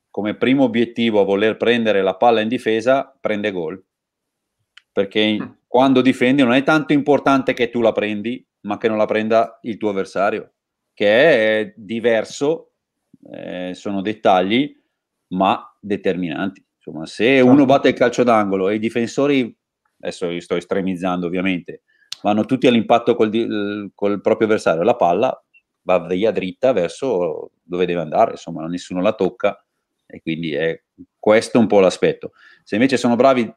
come primo obiettivo a voler prendere la palla in difesa prende gol perché mm quando difendi non è tanto importante che tu la prendi, ma che non la prenda il tuo avversario, che è diverso, eh, sono dettagli, ma determinanti. Insomma, se certo. uno batte il calcio d'angolo e i difensori, adesso io sto estremizzando ovviamente, vanno tutti all'impatto col, col proprio avversario, la palla va via dritta verso dove deve andare, insomma, nessuno la tocca e quindi è questo un po' l'aspetto. Se invece sono bravi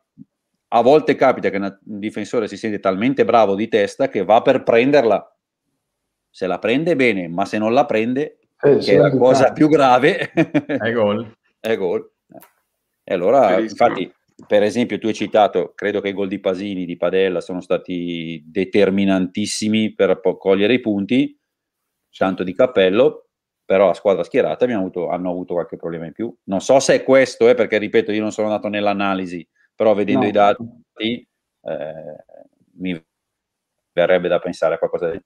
a volte capita che un difensore si sente talmente bravo di testa che va per prenderla. Se la prende bene, ma se non la prende, eh, che è la cosa più grave, è gol. è gol. E allora, Bellissimo. infatti, per esempio, tu hai citato, credo che i gol di Pasini, di Padella, sono stati determinantissimi per cogliere i punti, tanto di cappello, però a squadra schierata avuto, hanno avuto qualche problema in più. Non so se è questo, eh, perché ripeto, io non sono andato nell'analisi però vedendo no. i dati eh, mi verrebbe da pensare a qualcosa di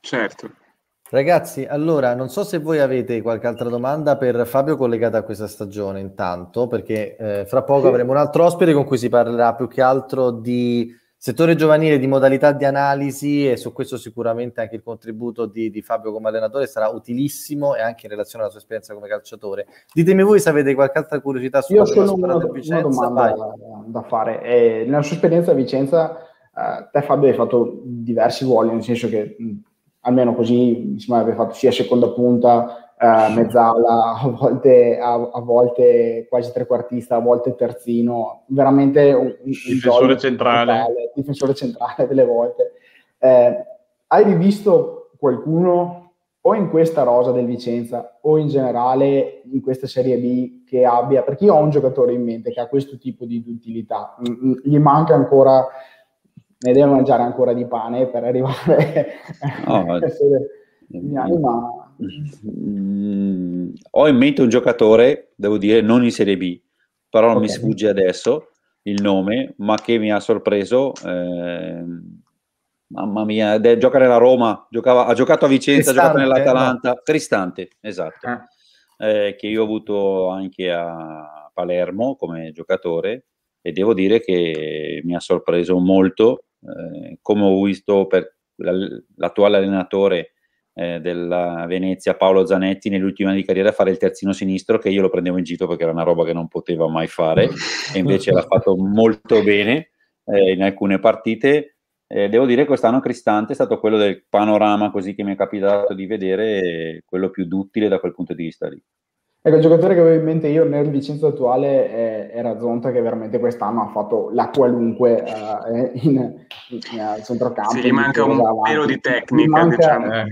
certo Ragazzi, allora non so se voi avete qualche altra domanda per Fabio collegata a questa stagione intanto, perché eh, fra poco avremo un altro ospite con cui si parlerà più che altro di Settore giovanile di modalità di analisi e su questo sicuramente anche il contributo di, di, Fabio come allenatore sarà utilissimo e anche in relazione alla sua esperienza come calciatore. Ditemi voi se avete qualche altra curiosità sulla Io solo una, una domanda da, da fare. Eh, nella sua esperienza a Vicenza, eh, te Fabio hai fatto diversi ruoli, nel senso che mh, almeno così mi sembra aver fatto sia seconda punta, uh, mezzala, a volte, a, a, volte quasi trequartista, a volte terzino, veramente un, un difensore centrale. Totale, difensore centrale delle volte. Eh, hai rivisto qualcuno o in questa rosa del Vicenza o in generale in questa Serie B che abbia, perché io ho un giocatore in mente che ha questo tipo di utilità, gli manca ancora ne deve mangiare ancora di pane per arrivare no, a essere anni, ma... Mm, ho in mente un giocatore, devo dire, non in Serie B, però non okay. mi sfugge adesso il nome, ma che mi ha sorpreso. Eh, mamma mia, de, gioca nella Roma, giocava, ha giocato a Vicenza, Cristante, ha giocato nell'Atalanta, no. Cristante, esatto, ah. eh, che io ho avuto anche a Palermo come giocatore e devo dire che mi ha sorpreso molto, eh, come ho visto per l'attuale allenatore eh, della Venezia, Paolo Zanetti, nell'ultima di carriera fare il terzino sinistro, che io lo prendevo in giro perché era una roba che non poteva mai fare, e invece l'ha fatto molto bene eh, in alcune partite. Eh, devo dire che quest'anno Cristante è stato quello del panorama così che mi è capitato di vedere, quello più duttile da quel punto di vista lì. Ecco, il giocatore che avevo in mente io nel Vicenza attuale è, era Zonta che veramente quest'anno ha fatto la qualunque uh, in, in, in, centrocampo. Sì, gli manca un avanti. pelo di tecnica, diciamo. Eh.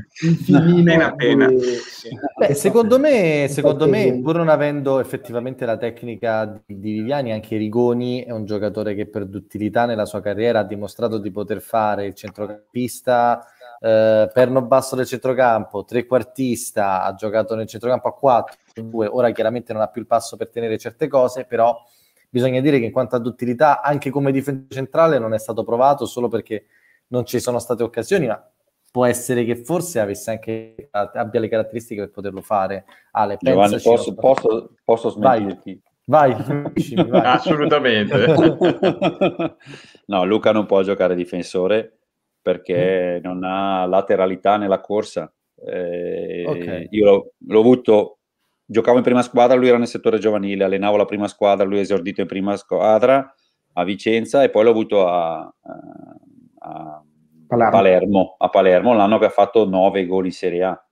appena appena. Sì. Beh, secondo me, secondo me, pur non avendo effettivamente la tecnica di, di Viviani, anche Rigoni è un giocatore che per duttilità nella sua carriera ha dimostrato di poter fare il centrocampista eh, perno basso del centrocampo, trequartista, ha giocato nel centrocampo a 4, 2, ora chiaramente non ha più il passo per tenere certe cose, però bisogna dire che in quanto ad utilità anche come difesa centrale non è stato provato solo perché non ci sono state occasioni, ma può essere che forse avesse anche, abbia le caratteristiche per poterlo fare. Ale, Giovanni, posso, posso, posso smentirti? Vai, vai, vai. Assolutamente. no, Luca non può giocare difensore perché mm. non ha lateralità nella corsa. Eh, okay. Io l'ho, l'ho, avuto, giocavo in prima squadra, lui era nel settore giovanile, allenavo la prima squadra, lui è esordito in prima squadra a Vicenza e poi l'ho avuto a, a, a Palermo. Palermo. a Palermo, l'anno che ha fatto 9 gol in Serie A.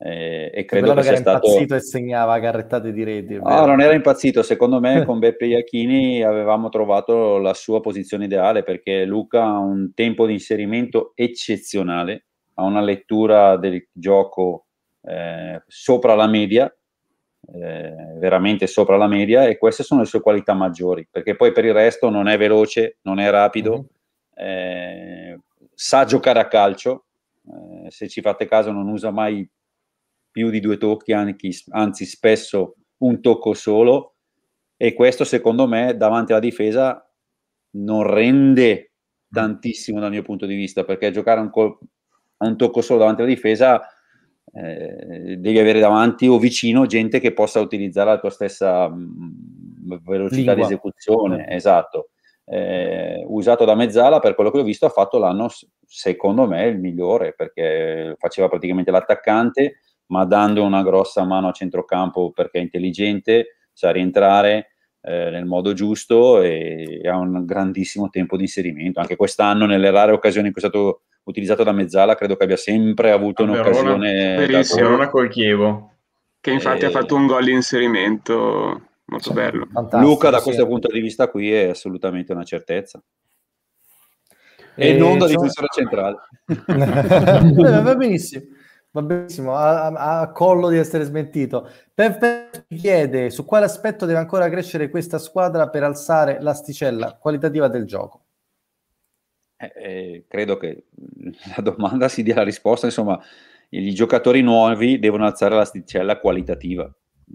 Eh, e credo che sia stato impazzito e segnava carrettate di reti. No, non era impazzito. Secondo me, con Beppe Iachini avevamo trovato la sua posizione ideale perché Luca ha un tempo di inserimento eccezionale, ha una lettura del gioco eh, sopra la media, eh, veramente sopra la media, e queste sono le sue qualità maggiori perché poi per il resto non è veloce, non è rapido, mm-hmm. sa giocare a calcio. Eh, se ci fate caso, non usa mai più di due tocchi, anzi spesso un tocco solo. E questo secondo me davanti alla difesa non rende tantissimo dal mio punto di vista perché giocare un, col- un tocco solo davanti alla difesa eh, devi avere davanti o vicino gente che possa utilizzare la tua stessa mh, mm, velocità Lingua. di esecuzione esatto. Eh, usato da Mezzala per quello che ho visto ha fatto l'anno secondo me il migliore perché faceva praticamente l'attaccante ma dando una grossa mano a centrocampo perché è intelligente, sa rientrare eh, nel modo giusto e, e, ha un grandissimo tempo di inserimento. Anche quest'anno, nelle rare occasioni in cui è stato utilizzato da Mezzala, credo che abbia sempre avuto un'occasione. Verissimo, Verona col Chievo. Che infatti e... ha fatto un gol di inserimento molto sì, bello. Luca, da questo punto di vista, qui è assolutamente una certezza. E, e non da sono... difensore centrale. Va benissimo. Va benissimo, a, a, collo di essere smentito. Pepe chiede su quale aspetto deve ancora crescere questa squadra per alzare l'asticella qualitativa del gioco. Eh, eh, credo che la domanda si dia la risposta, insomma, i giocatori nuovi devono alzare l'asticella qualitativa,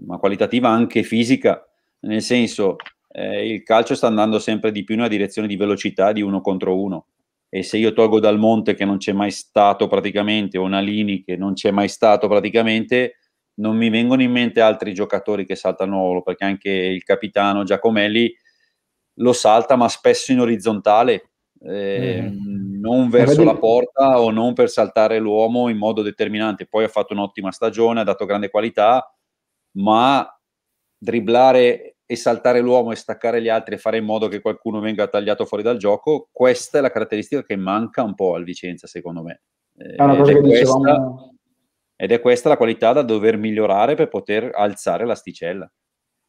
ma qualitativa anche fisica, nel senso eh, il calcio sta andando sempre di più nella direzione di velocità di uno contro uno e se io tolgo Dal Monte che non c'è mai stato praticamente o Nalini che non c'è mai stato praticamente non mi vengono in mente altri giocatori che saltano perché anche il capitano Giacomelli lo salta ma spesso in orizzontale eh, mm. non verso la porta o non per saltare l'uomo in modo determinante poi ha fatto un'ottima stagione ha dato grande qualità ma dribblare e saltare l'uomo e staccare gli altri e fare in modo che qualcuno venga tagliato fuori dal gioco, questa è la caratteristica che manca un po' al Vicenza, secondo me. È una cosa ed, è che questa, dicevamo... ed è questa la qualità da dover migliorare per poter alzare l'asticella.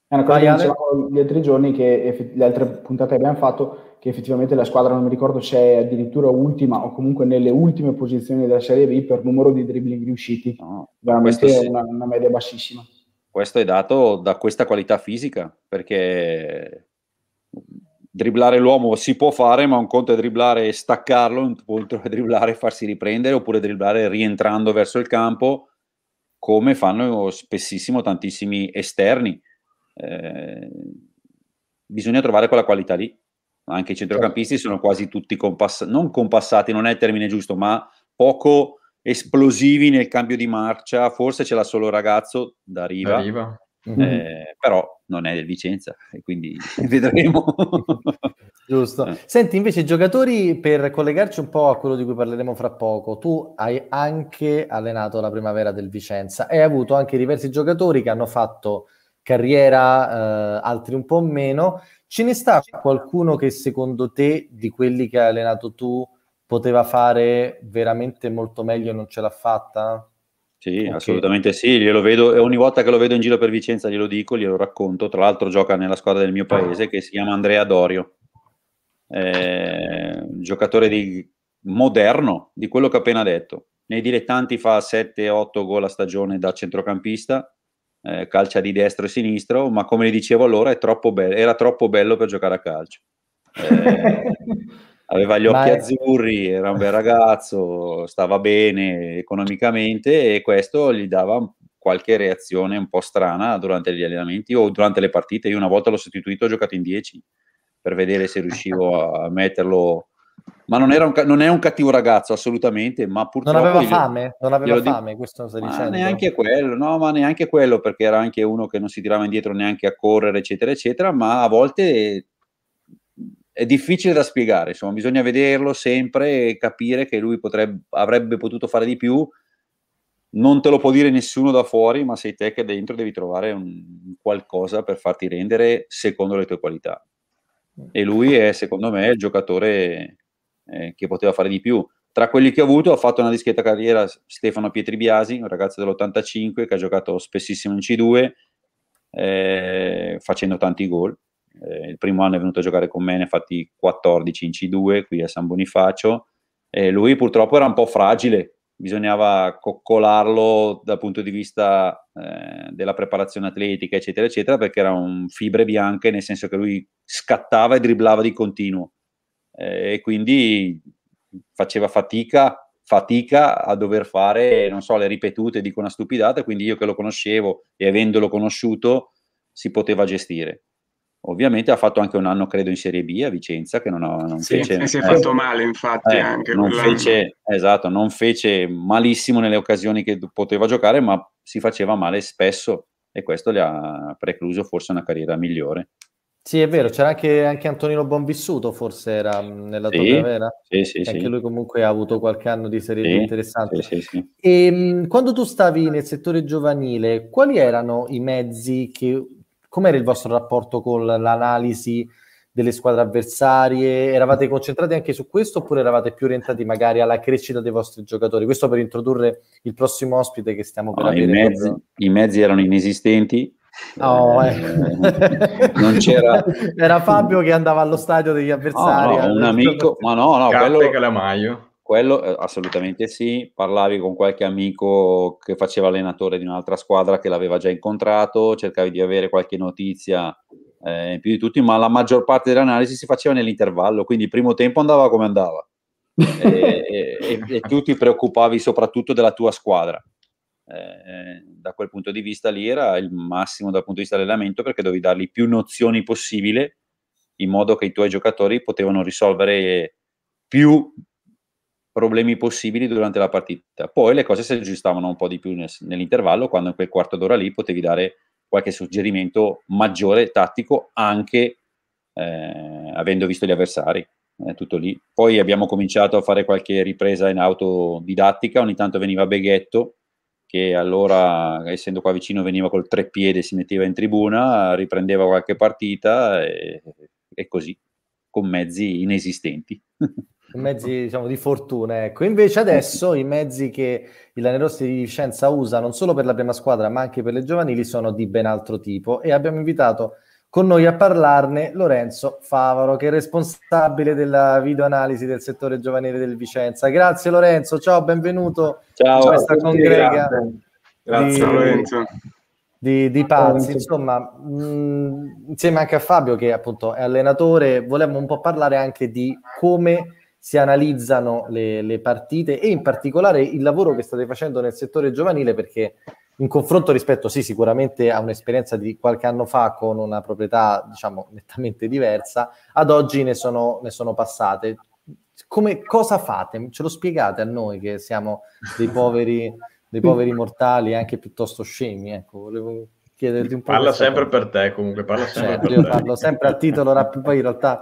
È una cosa che dicevamo gli altri giorni, che le altre puntate che abbiamo fatto, che effettivamente la squadra, non mi ricordo se è addirittura ultima o comunque nelle ultime posizioni della Serie B per numero di dribbling riusciti. No, Veramente è una, una media bassissima questo è dato da questa qualità fisica, perché dribblare l'uomo si può fare, ma un conto è dribblare e staccarlo, un conto è dribblare e farsi riprendere, oppure dribblare rientrando verso il campo, come fanno spessissimo tantissimi esterni. Eh, bisogna trovare quella qualità lì. Anche i centrocampisti sono quasi tutti compassati, non compassati, non è il termine giusto, ma poco esplosivi nel cambio di marcia. Forse ce l'ha solo ragazzo da riva. Da riva. Mm-hmm. Eh, però non è del Vicenza e quindi vedremo. Giusto. Eh. Senti, invece, giocatori, per collegarci un po' a quello di cui parleremo fra poco, tu hai anche allenato la primavera del Vicenza e hai avuto anche diversi giocatori che hanno fatto carriera, eh, altri un po' meno. Ce ne sta qualcuno che secondo te, di quelli che hai allenato tu, poteva fare veramente molto meglio e non ce l'ha fatta? Sì, okay. assolutamente sì, glielo vedo e ogni volta che lo vedo in giro per Vicenza glielo dico, glielo racconto. Tra l'altro gioca nella squadra del mio paese che si chiama Andrea Dorio, eh, giocatore di, moderno di quello che ho appena detto. Nei dilettanti fa 7-8 gol a stagione da centrocampista, eh, calcia di destro e sinistro, ma come dicevo allora troppo be- era troppo bello per giocare a calcio. Eh, aveva gli occhi Ma azzurri, era un bel ragazzo, stava bene economicamente e questo gli dava qualche reazione un po' strana durante gli allenamenti o durante le partite. Io una volta l'ho sostituito, ho giocato in 10 per vedere se riuscivo a metterlo. Ma non, era un, non è un cattivo ragazzo assolutamente, ma purtroppo... Non aveva fame, non aveva fame, dico, questo stai dicendo. Neanche quello, no, ma neanche quello, perché era anche uno che non si tirava indietro neanche a correre, eccetera, eccetera, ma a volte è difficile da spiegare, insomma, bisogna vederlo sempre e capire che lui potrebbe, avrebbe potuto fare di più. Non te lo può dire nessuno da fuori, ma sei te che dentro devi trovare un qualcosa per farti rendere secondo le tue qualità. E lui è, secondo me, il giocatore eh, che poteva fare di più. Tra quelli che ho avuto, ha fatto una discreta carriera Stefano Pietribiasi, un ragazzo dell'85 che ha giocato spessissimo in C2, eh, facendo tanti gol eh, il primo anno è venuto a giocare con me, ne ha fatti 14 in C2 qui a San Bonifacio. E lui purtroppo era un po' fragile, bisognava coccolarlo dal punto di vista eh, della preparazione atletica, eccetera, eccetera, perché era un fibre bianche, nel senso che lui scattava e dribblava di continuo. Eh, e quindi faceva fatica fatica a dover fare, non so, le ripetute, dico una stupidata, quindi io che lo conoscevo e avendolo conosciuto si poteva gestire. Ovviamente ha fatto anche un anno, credo, in Serie B a Vicenza, che non, ha, non sì, fece... Si è fatto male, infatti, eh, anche non fece, Esatto, non fece malissimo nelle occasioni che poteva giocare, ma si faceva male spesso e questo gli ha precluso forse una carriera migliore. Sì, è vero, c'era anche, anche Antonino Bonvissuto, forse era nella sì, tua vera. Sì, sì, anche sì. lui comunque ha avuto qualche anno di Serie sì, B interessante. Sì, sì, e ehm, quando tu stavi nel settore giovanile, quali erano i mezzi che com'era il vostro rapporto con l'analisi delle squadre avversarie? Eravate concentrati anche su questo oppure eravate più orientati magari alla crescita dei vostri giocatori? Questo per introdurre il prossimo ospite che stiamo per no, avere. I mezzi, I mezzi erano inesistenti. No, eh. eh. non c'era. Era Fabio che andava allo stadio degli avversari. No, no, un amico, ma no, no, quello, Calamaio. Quello eh, assolutamente sì, parlavi con qualche amico che faceva allenatore di un'altra squadra che l'aveva già incontrato, cercavi di avere qualche notizia eh, più di tutti, ma la maggior parte delle analisi si faceva nell'intervallo, quindi il primo tempo andava come andava e, e, e, tu ti preoccupavi soprattutto della tua squadra. Eh, da quel punto di vista lì era il massimo dal punto di vista dell'allenamento perché dovevi dargli più nozioni possibile in modo che i tuoi giocatori potevano risolvere più problemi possibili durante la partita. Poi le cose si aggiustavano un po' di più nel, nell'intervallo, quando in quel quarto d'ora lì potevi dare qualche suggerimento maggiore tattico, anche eh, avendo visto gli avversari. È tutto lì. Poi abbiamo cominciato a fare qualche ripresa in autodidattica, ogni tanto veniva Beghetto, che allora, essendo qua vicino, veniva col treppiede, si metteva in tribuna, riprendeva qualche partita e, e così, con mezzi inesistenti. mezzi diciamo, di fortuna. Ecco. Invece adesso i mezzi che il Lanerossi di Vicenza usa non solo per la prima squadra ma anche per le giovanili sono di ben altro tipo e abbiamo invitato con noi a parlarne Lorenzo Favaro che è responsabile della videoanalisi del settore giovanile del Vicenza. Grazie Lorenzo, ciao, benvenuto ciao, a questa congrega. Grazie, grazie di, Lorenzo. di, di pazzi. Insomma, mh, insieme anche a Fabio, che appunto è allenatore, volemmo un po' parlare anche di come si analizzano le, le, partite e in particolare il lavoro che state facendo nel settore giovanile, perché in confronto rispetto, sì, sicuramente a un'esperienza di qualche anno fa con una proprietà, diciamo, nettamente diversa, ad oggi ne sono, ne sono passate. Come, cosa fate? Ce lo spiegate a noi che siamo dei poveri dei poveri mortali anche piuttosto scemi. Ecco, volevo chiederti un po'. Parla sempre cosa. per te, comunque, parla sempre per io te. parlo sempre a titolo rap, poi in realtà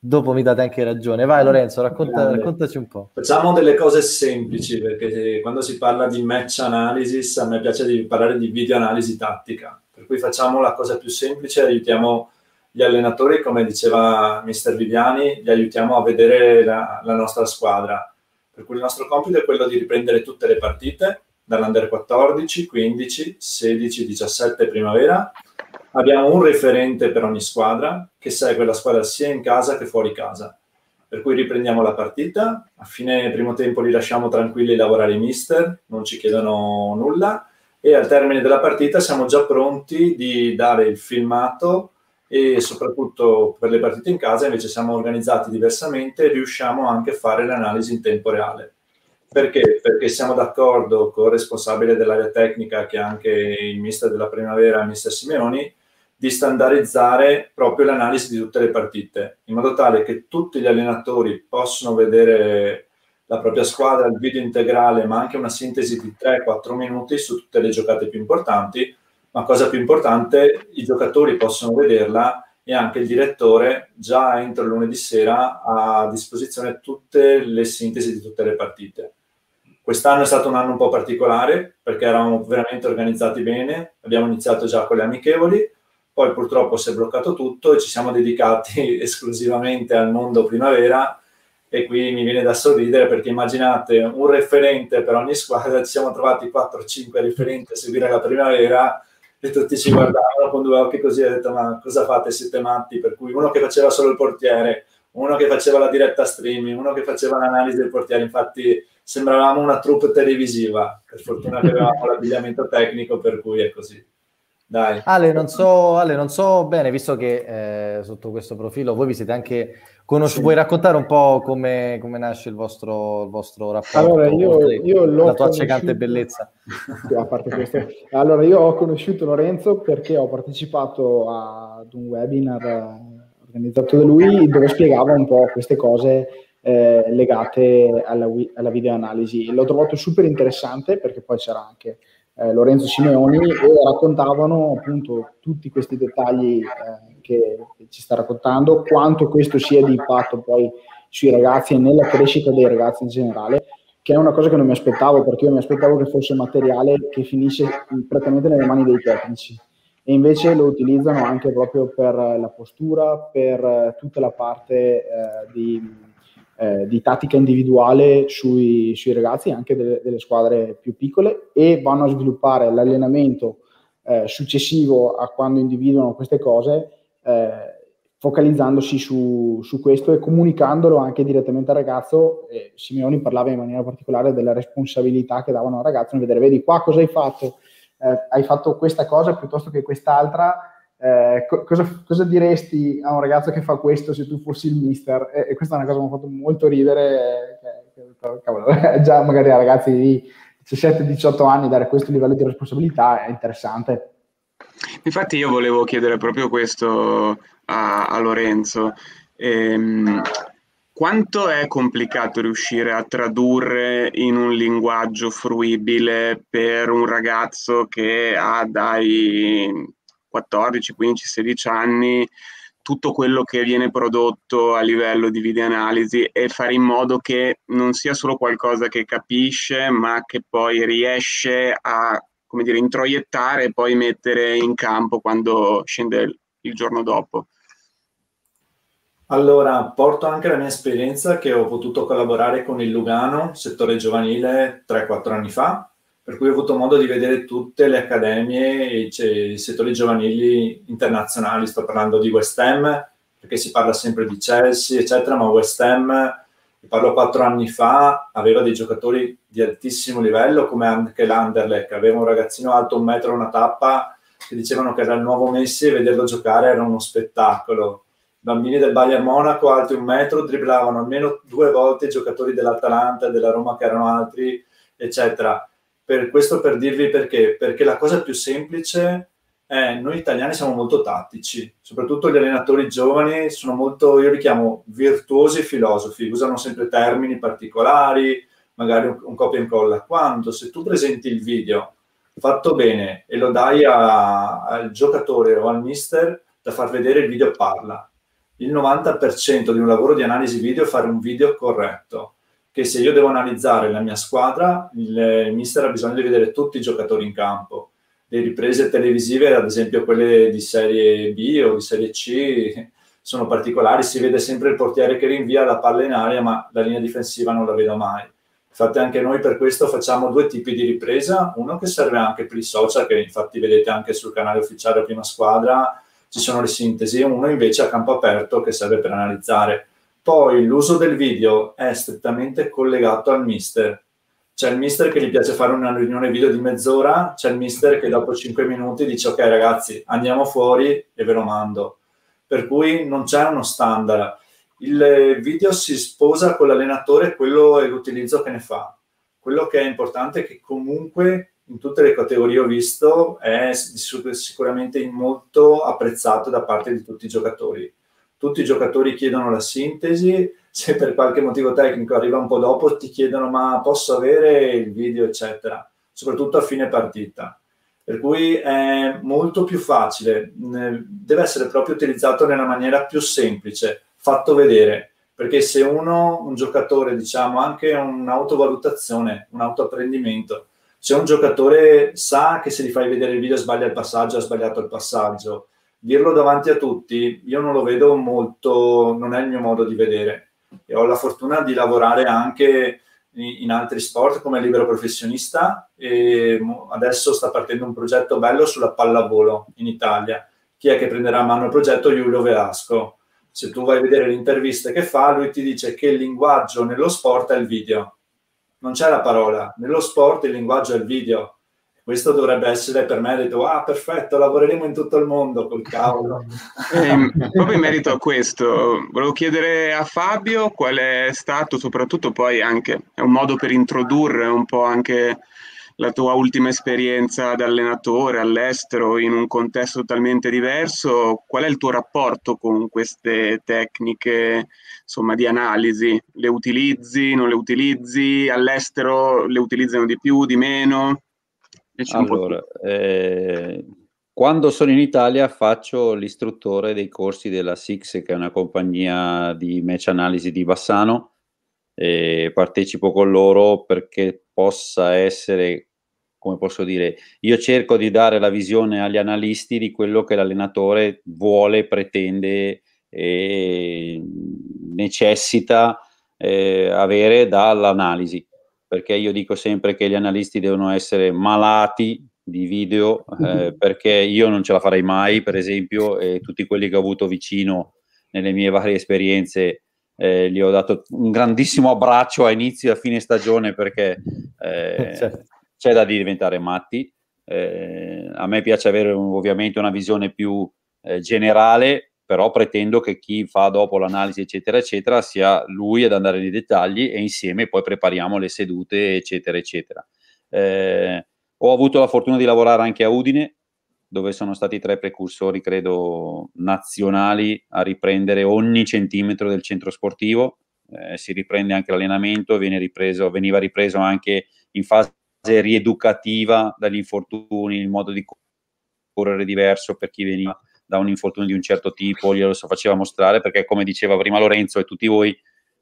dopo mi date anche ragione. Vai Lorenzo, racconta, raccontaci un po'. Facciamo delle cose semplici, perché quando si parla di match analysis, a me piace di parlare di video analisi tattica. Per cui facciamo la cosa più semplice, aiutiamo gli allenatori, come diceva mister Viviani, li aiutiamo a vedere la, la nostra squadra. Per cui il nostro compito è quello di riprendere tutte le partite, dall'Under 14, 15, 16, 17 primavera. Abbiamo un referente per ogni squadra che segue la squadra sia in casa che fuori casa. Per cui riprendiamo la partita, a fine primo tempo li lasciamo tranquilli lavorare i mister, non ci chiedono nulla e al termine della partita siamo già pronti di dare il filmato e soprattutto per le partite in casa invece siamo organizzati diversamente e riusciamo anche a fare l'analisi in tempo reale. Perché? Perché siamo d'accordo con il responsabile dell'area tecnica, che è anche il mister della primavera, il mister Simeoni, di standardizzare proprio l'analisi di tutte le partite, in modo tale che tutti gli allenatori possano vedere la propria squadra, il video integrale, ma anche una sintesi di 3-4 minuti su tutte le giocate più importanti, ma cosa più importante, i giocatori possono vederla e anche il direttore già entro lunedì sera ha a disposizione tutte le sintesi di tutte le partite. Quest'anno è stato un anno un po' particolare perché eravamo veramente organizzati bene, abbiamo iniziato già con le amichevoli, poi purtroppo si è bloccato tutto e ci siamo dedicati esclusivamente al mondo primavera e qui mi viene da sorridere perché immaginate un referente per ogni squadra, ci siamo trovati 4-5 referenti a seguire la primavera e tutti ci guardavano con due occhi così e ho detto ma cosa fate, siete matti? Per cui uno che faceva solo il portiere, uno che faceva la diretta streaming, uno che faceva l'analisi del portiere, infatti sembravamo una troupe televisiva. Per fortuna che avevamo l'abbigliamento tecnico, per cui è così. Dai. Ale, non so, Ale, non so bene, visto che eh, sotto questo profilo voi vi siete anche conosciuti, sì. vuoi raccontare un po' come, come nasce il vostro, il vostro rapporto? Allora, io, io la tua accecante bellezza. a parte questo. Allora, io ho conosciuto Lorenzo perché ho partecipato ad un webinar organizzato da lui dove spiegava un po' queste cose eh, legate alla, alla videoanalisi. L'ho trovato super interessante perché poi c'era anche eh, Lorenzo Simeoni e raccontavano appunto tutti questi dettagli eh, che, ci sta raccontando, quanto questo sia di impatto poi sui ragazzi e nella crescita dei ragazzi in generale, che è una cosa che non mi aspettavo perché io mi aspettavo che fosse materiale che finisse prettamente nelle mani dei tecnici. E invece lo utilizzano anche proprio per la postura, per tutta la parte eh, di eh, di tattica individuale sui, sui ragazzi, anche delle, delle, squadre più piccole, e vanno a sviluppare l'allenamento eh, successivo a quando individuano queste cose, eh, focalizzandosi su, su, questo e comunicandolo anche direttamente al ragazzo. Simeoni parlava in maniera particolare della responsabilità che davano al ragazzo nel vedere, vedi qua cosa hai fatto, eh, hai fatto questa cosa piuttosto che quest'altra eh, co- cosa, cosa, diresti a un ragazzo che fa questo se tu fossi il mister? E, e questa è una cosa che mi ha fatto molto ridere, che, che, cavolo, già magari a ragazzi di 17-18 anni dare questo livello di responsabilità è interessante. Infatti io volevo chiedere proprio questo a, a Lorenzo. Ehm, quanto è complicato riuscire a tradurre in un linguaggio fruibile per un ragazzo che ha dai 14, 15, 16 anni tutto quello che viene prodotto a livello di videoanalisi e fare in modo che non sia solo qualcosa che capisce, ma che poi riesce a come dire, introiettare e poi mettere in campo quando scende il giorno dopo. Allora, porto anche la mia esperienza che ho potuto collaborare con il Lugano, settore giovanile, 3-4 anni fa, per cui ho avuto modo di vedere tutte le accademie e i settori giovanili internazionali. Sto parlando di West Ham, perché si parla sempre di Chelsea, eccetera, ma West Ham, vi parlo quattro anni fa, aveva dei giocatori di altissimo livello, come anche l'Anderlecht, aveva un ragazzino alto un metro una tappa, che dicevano che era il nuovo Messi e vederlo giocare era uno spettacolo. I bambini del Bayern Monaco, alti un metro, dribblavano almeno due volte i giocatori dell'Atalanta della Roma che erano altri, eccetera. Per questo per dirvi perché, perché la cosa più semplice è noi italiani siamo molto tattici, soprattutto gli allenatori giovani sono molto, io li chiamo virtuosi filosofi, usano sempre termini particolari, magari un, un copia e incolla. Quando se tu presenti il video fatto bene e lo dai a, al giocatore o al mister da far vedere il video parla. Il 90% di un lavoro di analisi video è fare un video corretto, che se io devo analizzare la mia squadra, il, mister ha bisogno di vedere tutti i giocatori in campo. Le riprese televisive, ad esempio quelle di serie B o di serie C, sono particolari, si vede sempre il portiere che rinvia la palla in aria, ma la linea difensiva non la vedo mai Infatti anche noi per questo facciamo due tipi di ripresa, uno che serve anche per i social, che infatti vedete anche sul canale ufficiale Prima Squadra, ci sono le sintesi, uno invece a campo aperto che serve per analizzare. Poi l'uso del video è strettamente collegato al mister. C'è il mister che gli piace fare una riunione video di mezz'ora, c'è il mister che dopo 5 minuti dice ok ragazzi andiamo fuori e ve lo mando. Per cui non c'è uno standard il video si sposa con l'allenatore, quello è l'utilizzo che ne fa. Quello che è importante è che comunque in tutte le categorie ho visto è sicuramente molto apprezzato da parte di tutti i giocatori. Tutti i giocatori chiedono la sintesi, se per qualche motivo tecnico arriva un po' dopo ti chiedono ma posso avere il video? eccetera, soprattutto a fine partita. Per cui è molto più facile, deve essere proprio utilizzato nella maniera più semplice fatto vedere, perché se uno, un giocatore, diciamo anche un'autovalutazione, un autoapprendimento, se un giocatore sa che se gli fai vedere il video sbaglia il passaggio, ha sbagliato il passaggio, dirlo davanti a tutti, io non lo vedo molto, non è il mio modo di vedere. E ho la fortuna di lavorare anche in altri sport come libero professionista e adesso sta partendo un progetto bello sulla pallavolo in Italia. Chi è che prenderà a mano il progetto? Giulio Velasco se tu vai a vedere le interviste che fa, lui ti dice che il linguaggio nello sport è il video. Non c'è la parola, nello sport il linguaggio è il video. Questo dovrebbe essere per me, detto, ah perfetto, lavoreremo in tutto il mondo col cavolo. Eh, proprio in merito a questo, volevo chiedere a Fabio qual è stato, soprattutto poi anche, è un modo per introdurre un po' anche la tua ultima esperienza da allenatore all'estero in un contesto totalmente diverso, qual è il tuo rapporto con queste tecniche insomma, di analisi? Le utilizzi, non le utilizzi? All'estero le utilizzano di più, di meno? Allora, eh, quando sono in Italia faccio l'istruttore dei corsi della Six, che è una compagnia di match analisi di Bassano, e partecipo con loro perché possa essere come posso dire, io cerco di dare la visione agli analisti di quello che l'allenatore vuole, pretende e necessita eh, avere dall'analisi. Perché io dico sempre che gli analisti devono essere malati di video, eh, perché io non ce la farei mai, per esempio, e tutti quelli che ho avuto vicino nelle mie varie esperienze eh, gli ho dato un grandissimo abbraccio a inizio e a fine stagione perché eh, certo c'è da diventare matti. Eh, a me piace avere un, ovviamente una visione più eh, generale, però pretendo che chi fa dopo l'analisi, eccetera, eccetera, sia lui ad andare nei dettagli e insieme poi prepariamo le sedute, eccetera, eccetera. Eh, ho avuto la fortuna di lavorare anche a Udine, dove sono stati tre precursori, credo, nazionali a riprendere ogni centimetro del centro sportivo. Eh, si riprende anche l'allenamento, ripreso, veniva ripreso anche in fase rieducativa dagli infortuni, il modo di correre diverso per chi veniva da un infortunio di un certo tipo, glielo faceva mostrare perché come diceva prima Lorenzo e tutti voi,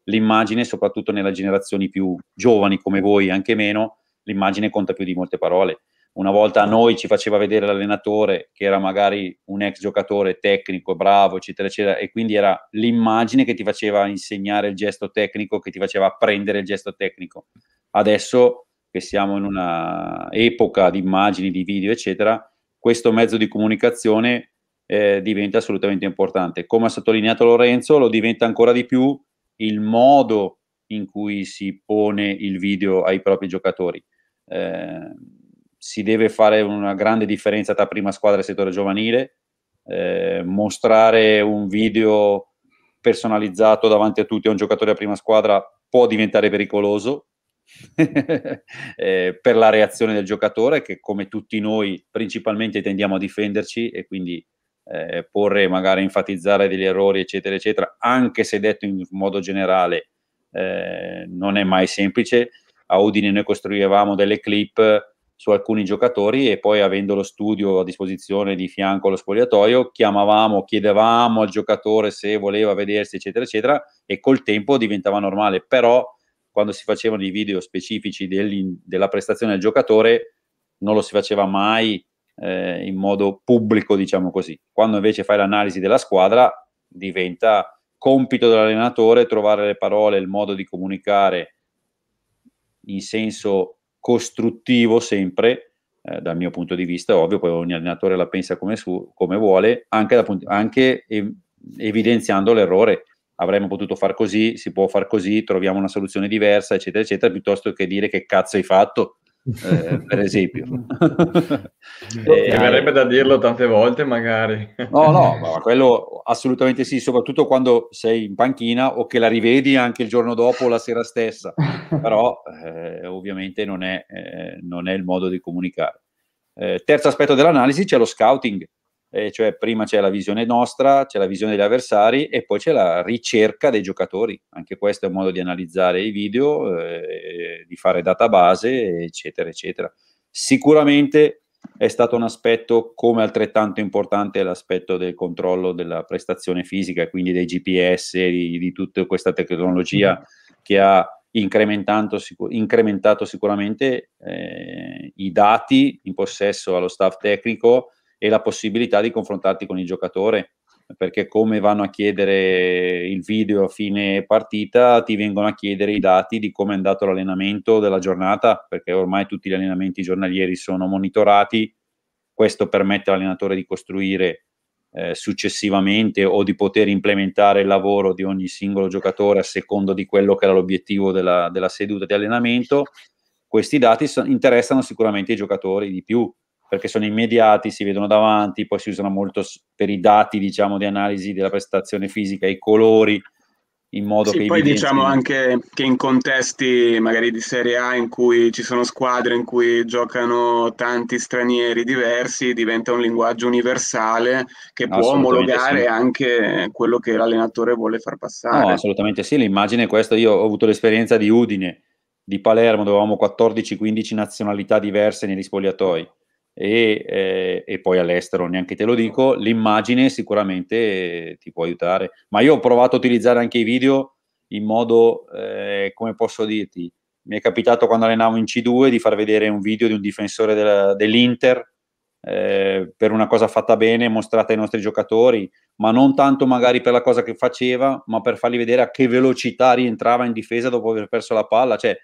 l'immagine, soprattutto nelle generazioni più giovani come voi, anche meno, l'immagine conta più di molte parole. Una volta a noi ci faceva vedere l'allenatore che era magari un ex giocatore tecnico, bravo, eccetera, eccetera, e quindi era l'immagine che ti faceva insegnare il gesto tecnico, che ti faceva apprendere il gesto tecnico. Adesso che siamo in una epoca di immagini, di video, eccetera, questo mezzo di comunicazione eh, diventa assolutamente importante. Come ha sottolineato Lorenzo, lo diventa ancora di più il modo in cui si pone il video ai propri giocatori. Eh, si deve fare una grande differenza tra prima squadra e settore giovanile, eh, mostrare un video personalizzato davanti a tutti a un giocatore a prima squadra può diventare pericoloso eh, per la reazione del giocatore che come tutti noi principalmente tendiamo a difenderci e quindi eh, porre magari enfatizzare degli errori eccetera eccetera anche se detto in modo generale eh, non è mai semplice. A Udine noi costruivamo delle clip su alcuni giocatori e poi avendo lo studio a disposizione di fianco allo spogliatoio chiamavamo, chiedevamo al giocatore se voleva vedersi eccetera eccetera e col tempo diventava normale. Però quando si facevano i video specifici della prestazione del giocatore non lo si faceva mai eh, in modo pubblico diciamo così quando invece fai l'analisi della squadra diventa compito dell'allenatore trovare le parole, il modo di comunicare in senso costruttivo sempre, eh, dal mio punto di vista, ovvio, poi ogni allenatore la pensa come, su, come vuole, anche, da, anche ev- evidenziando l'errore. Avremmo potuto far così, si può far così, troviamo una soluzione diversa, eccetera, eccetera, piuttosto che dire che cazzo hai fatto eh, per esempio. eh, verrebbe da dirlo tante volte, magari. no, no, ma quello assolutamente sì, soprattutto quando sei in panchina o che la rivedi anche il giorno dopo o la sera stessa, però eh, ovviamente non è, eh, non è, il modo di comunicare. Eh, terzo aspetto dell'analisi c'è lo scouting eh, cioè prima c'è la visione nostra, c'è la visione degli avversari e poi c'è la ricerca dei giocatori. Anche questo è un modo di analizzare i video, eh, di fare database, eccetera, eccetera. Sicuramente è stato un aspetto come altrettanto importante l'aspetto del controllo della prestazione fisica, quindi dei GPS, di, di tutta questa tecnologia che ha sicur- incrementato sicuramente eh, i dati in possesso allo staff tecnico e la possibilità di confrontarti con il giocatore perché come vanno a chiedere il video a fine partita, ti vengono a chiedere i dati di come è andato l'allenamento della giornata, perché ormai tutti gli allenamenti giornalieri sono monitorati. Questo permette all'allenatore di costruire eh, successivamente o di poter implementare il lavoro di ogni singolo giocatore a secondo di quello che era l'obiettivo della, della seduta di allenamento. Questi dati so- interessano sicuramente i giocatori di più, perché sono immediati, si vedono davanti, poi si usano molto per i dati, diciamo, di analisi della prestazione fisica, i colori, in modo sì, che... Poi diciamo anche che in contesti magari di Serie A in cui ci sono squadre in cui giocano tanti stranieri diversi, diventa un linguaggio universale che può omologare sì. anche quello che l'allenatore vuole far passare. No, assolutamente sì, l'immagine è questa. Io ho avuto l'esperienza di Udine, di Palermo, dove avevamo 14-15 nazionalità diverse negli spogliatoi e, eh, e, poi all'estero neanche te lo dico, l'immagine sicuramente ti può aiutare. Ma io ho provato a utilizzare anche i video in modo, eh, come posso dirti, mi è capitato quando allenavo in C2 di far vedere un video di un difensore della, dell'Inter eh, per una cosa fatta bene, mostrata ai nostri giocatori, ma non tanto magari per la cosa che faceva, ma per fargli vedere a che velocità rientrava in difesa dopo aver perso la palla. Cioè,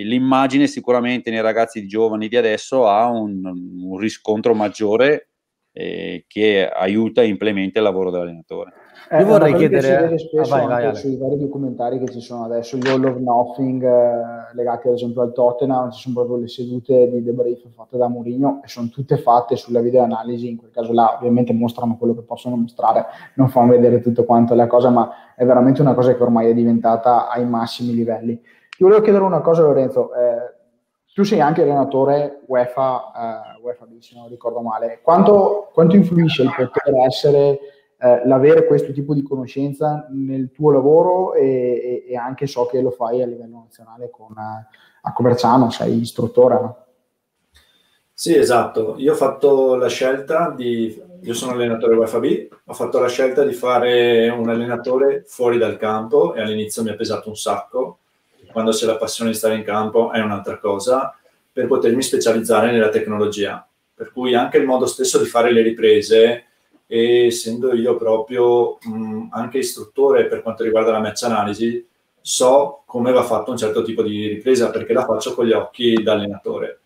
l'immagine sicuramente nei ragazzi giovani di adesso ha un, un riscontro maggiore eh, che aiuta e implementa il lavoro dell'allenatore. Eh, io vorrei chiedere spesso ah, vai, vai, sui vari documentari che ci sono adesso, gli All of Nothing eh, legati ad esempio al Tottenham, ci sono proprio le sedute di debrief fatte da Mourinho e sono tutte fatte sulla videoanalisi, in quel caso là ovviamente mostrano quello che possono mostrare, non fanno vedere tutto quanto la cosa, ma è veramente una cosa che ormai è diventata ai massimi livelli. Ti volevo chiedere una cosa, Lorenzo. Eh, tu sei anche allenatore UEFA, eh, UEFA se non ricordo male. Quanto, quanto influisce il poter essere, eh, l'avere questo tipo di conoscenza nel tuo lavoro e, e, e, anche so che lo fai a livello nazionale con, a Coverciano, sei istruttore? No? Sì, esatto. Io ho fatto la scelta di... Io sono allenatore UEFA B, ho fatto la scelta di fare un allenatore fuori dal campo e all'inizio mi ha pesato un sacco quando c'è la passione di stare in campo è un'altra cosa, per potermi specializzare nella tecnologia. Per cui anche il modo stesso di fare le riprese, essendo io proprio mh, anche istruttore per quanto riguarda la match analisi, so come va fatto un certo tipo di ripresa perché la faccio con gli occhi da allenatore.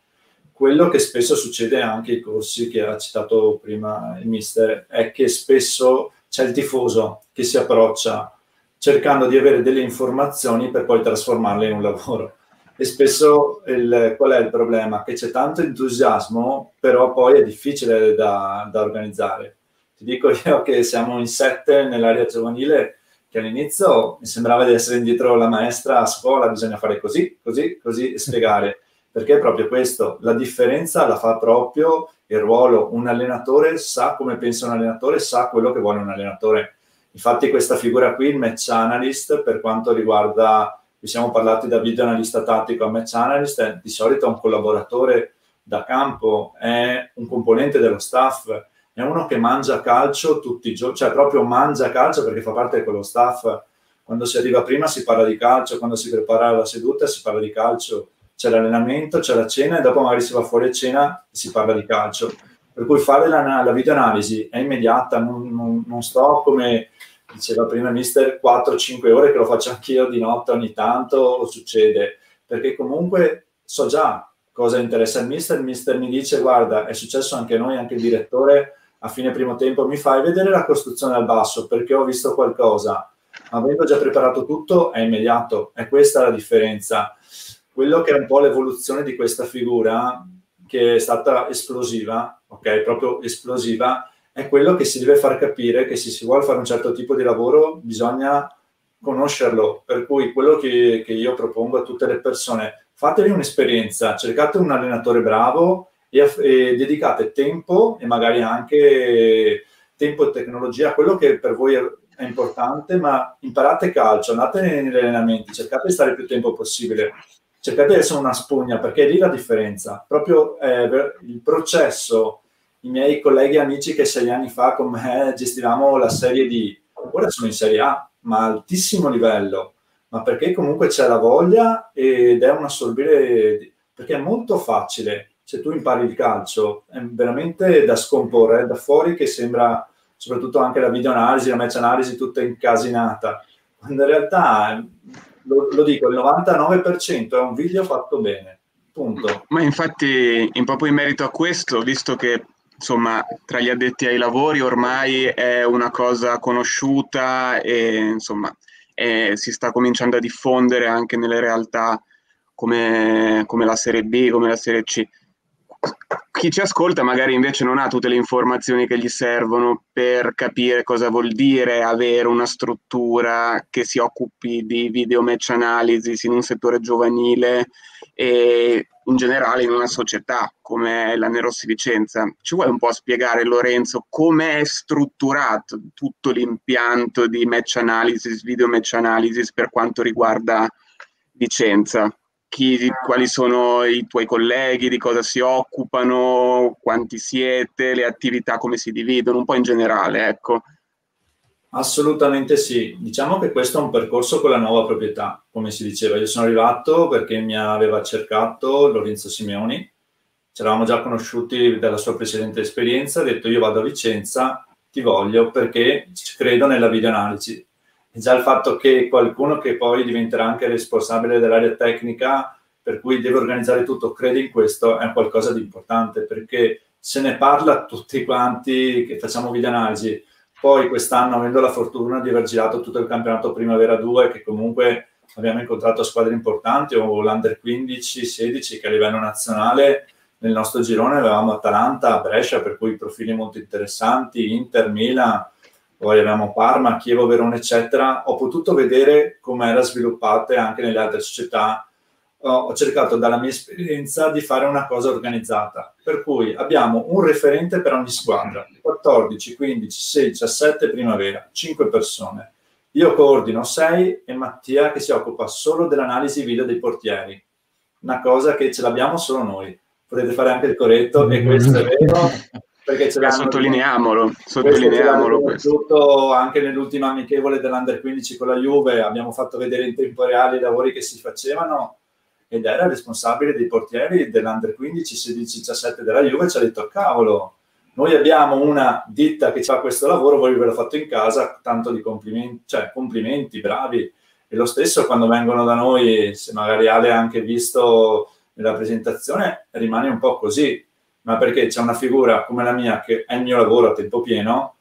Quello che spesso succede anche ai corsi che ha citato prima il mister è che spesso c'è il tifoso che si approccia cercando di avere delle informazioni per poi trasformarle in un lavoro. E spesso il, qual è il problema? Che c'è tanto entusiasmo, però poi è difficile da, da organizzare. Ti dico io che siamo in sette nell'area giovanile, che all'inizio mi sembrava di essere indietro la maestra a scuola, bisogna fare così, così, così e spiegare. Perché è proprio questo, la differenza la fa proprio il ruolo. Un allenatore sa come pensa un allenatore, sa quello che vuole un allenatore. Infatti questa figura qui, il match analyst, per quanto riguarda vi siamo parlati da video analista tattico a match analyst, è di solito un collaboratore da campo, è un componente dello staff, è uno che mangia calcio tutti i giorni, cioè proprio mangia calcio perché fa parte di quello staff. Quando si arriva prima si parla di calcio, quando si prepara la seduta si parla di calcio, c'è l'allenamento, c'è la cena e dopo magari si va fuori a cena e si parla di calcio. Per cui fare la, la videoanalisi è immediata, non, non, non sto come diceva prima mister 4-5 ore che lo faccio anch'io di notte ogni tanto succede. Perché comunque so già cosa interessa il mister il mister mi dice guarda è successo anche noi anche il direttore a fine primo tempo mi fai vedere la costruzione al basso perché ho visto qualcosa. Avendo già preparato tutto è immediato. È questa la differenza. Quello che è un po' l'evoluzione di questa figura che è stata esplosiva ok proprio esplosiva è quello che si deve far capire che se si vuole fare un certo tipo di lavoro bisogna conoscerlo. Per cui quello che, che io propongo a tutte le persone, fatevi un'esperienza, cercate un allenatore bravo e, e dedicate tempo e magari anche tempo e tecnologia a quello che per voi è importante, ma imparate calcio, andate negli allenamenti, cercate di stare il più tempo possibile, cercate di essere una spugna, perché è lì la differenza. Proprio eh, il processo i miei colleghi e amici che sei anni fa con me gestivamo la Serie D, ora sono in Serie A, ma altissimo livello, ma perché comunque c'è la voglia ed è un assorbire, perché è molto facile, se tu impari il calcio, è veramente da scomporre, da fuori che sembra, soprattutto anche la videoanalisi, la match analisi tutta incasinata, quando in realtà, lo, lo dico, il 99% è un video fatto bene. Punto. Ma infatti, in proprio in merito a questo, visto che insomma, tra gli addetti ai lavori ormai è una cosa conosciuta e insomma, è, si sta cominciando a diffondere anche nelle realtà come, come la Serie B, come la Serie C. Chi ci ascolta magari invece non ha tutte le informazioni che gli servono per capire cosa vuol dire avere una struttura che si occupi di video match analysis in un settore giovanile e in generale in una società come la Nerossi Vicenza. Ci vuoi un po' spiegare, Lorenzo, come è strutturato tutto l'impianto di match analysis, video match analysis per quanto riguarda Vicenza? Chi, quali sono i tuoi colleghi, di cosa si occupano, quanti siete, le attività come si dividono, un po' in generale, ecco. Assolutamente sì, diciamo che questo è un percorso con la nuova proprietà, come si diceva. Io sono arrivato perché mi aveva cercato Lorenzo Simeoni, ci eravamo già conosciuti dalla sua precedente esperienza, ha detto io vado a Vicenza, ti voglio perché credo nella videoanalisi. E già il fatto che qualcuno che poi diventerà anche responsabile dell'area tecnica, per cui deve organizzare tutto, crede in questo, è qualcosa di importante perché se ne parla tutti quanti che facciamo videoanalisi poi quest'anno, avendo la fortuna di aver girato tutto il campionato Primavera 2, che comunque abbiamo incontrato squadre importanti, o l'Under 15, 16, che a livello nazionale nel nostro girone avevamo Atalanta, Brescia, per cui profili molto interessanti, Inter, Milan, poi avevamo Parma, Chievo, Verona, eccetera. Ho potuto vedere come era sviluppata anche nelle altre società ho cercato dalla mia esperienza di fare una cosa organizzata, per cui abbiamo un referente per ogni squadra, 14, 15, 16, 17 primavera, 5 persone. Io coordino 6 e Mattia che si occupa solo dell'analisi video dei portieri, una cosa che ce l'abbiamo solo noi. Potete fare anche il corretto e questo è vero. Perché ce sottolineiamolo, sottolineiamolo questo. anche nell'ultima amichevole dell'Under 15 con la Juve abbiamo fatto vedere in tempo reale i lavori che si facevano ed era responsabile dei portieri dell'Under 15, 16, 17 della Juve, ci ha detto cavolo, noi abbiamo una ditta che fa questo lavoro, voi ve l'ho fatto in casa, tanto di complimenti, cioè complimenti, bravi. E lo stesso quando vengono da noi, se magari Ale ha anche visto nella presentazione, rimane un po' così, ma perché c'è una figura come la mia che è il mio lavoro a tempo pieno,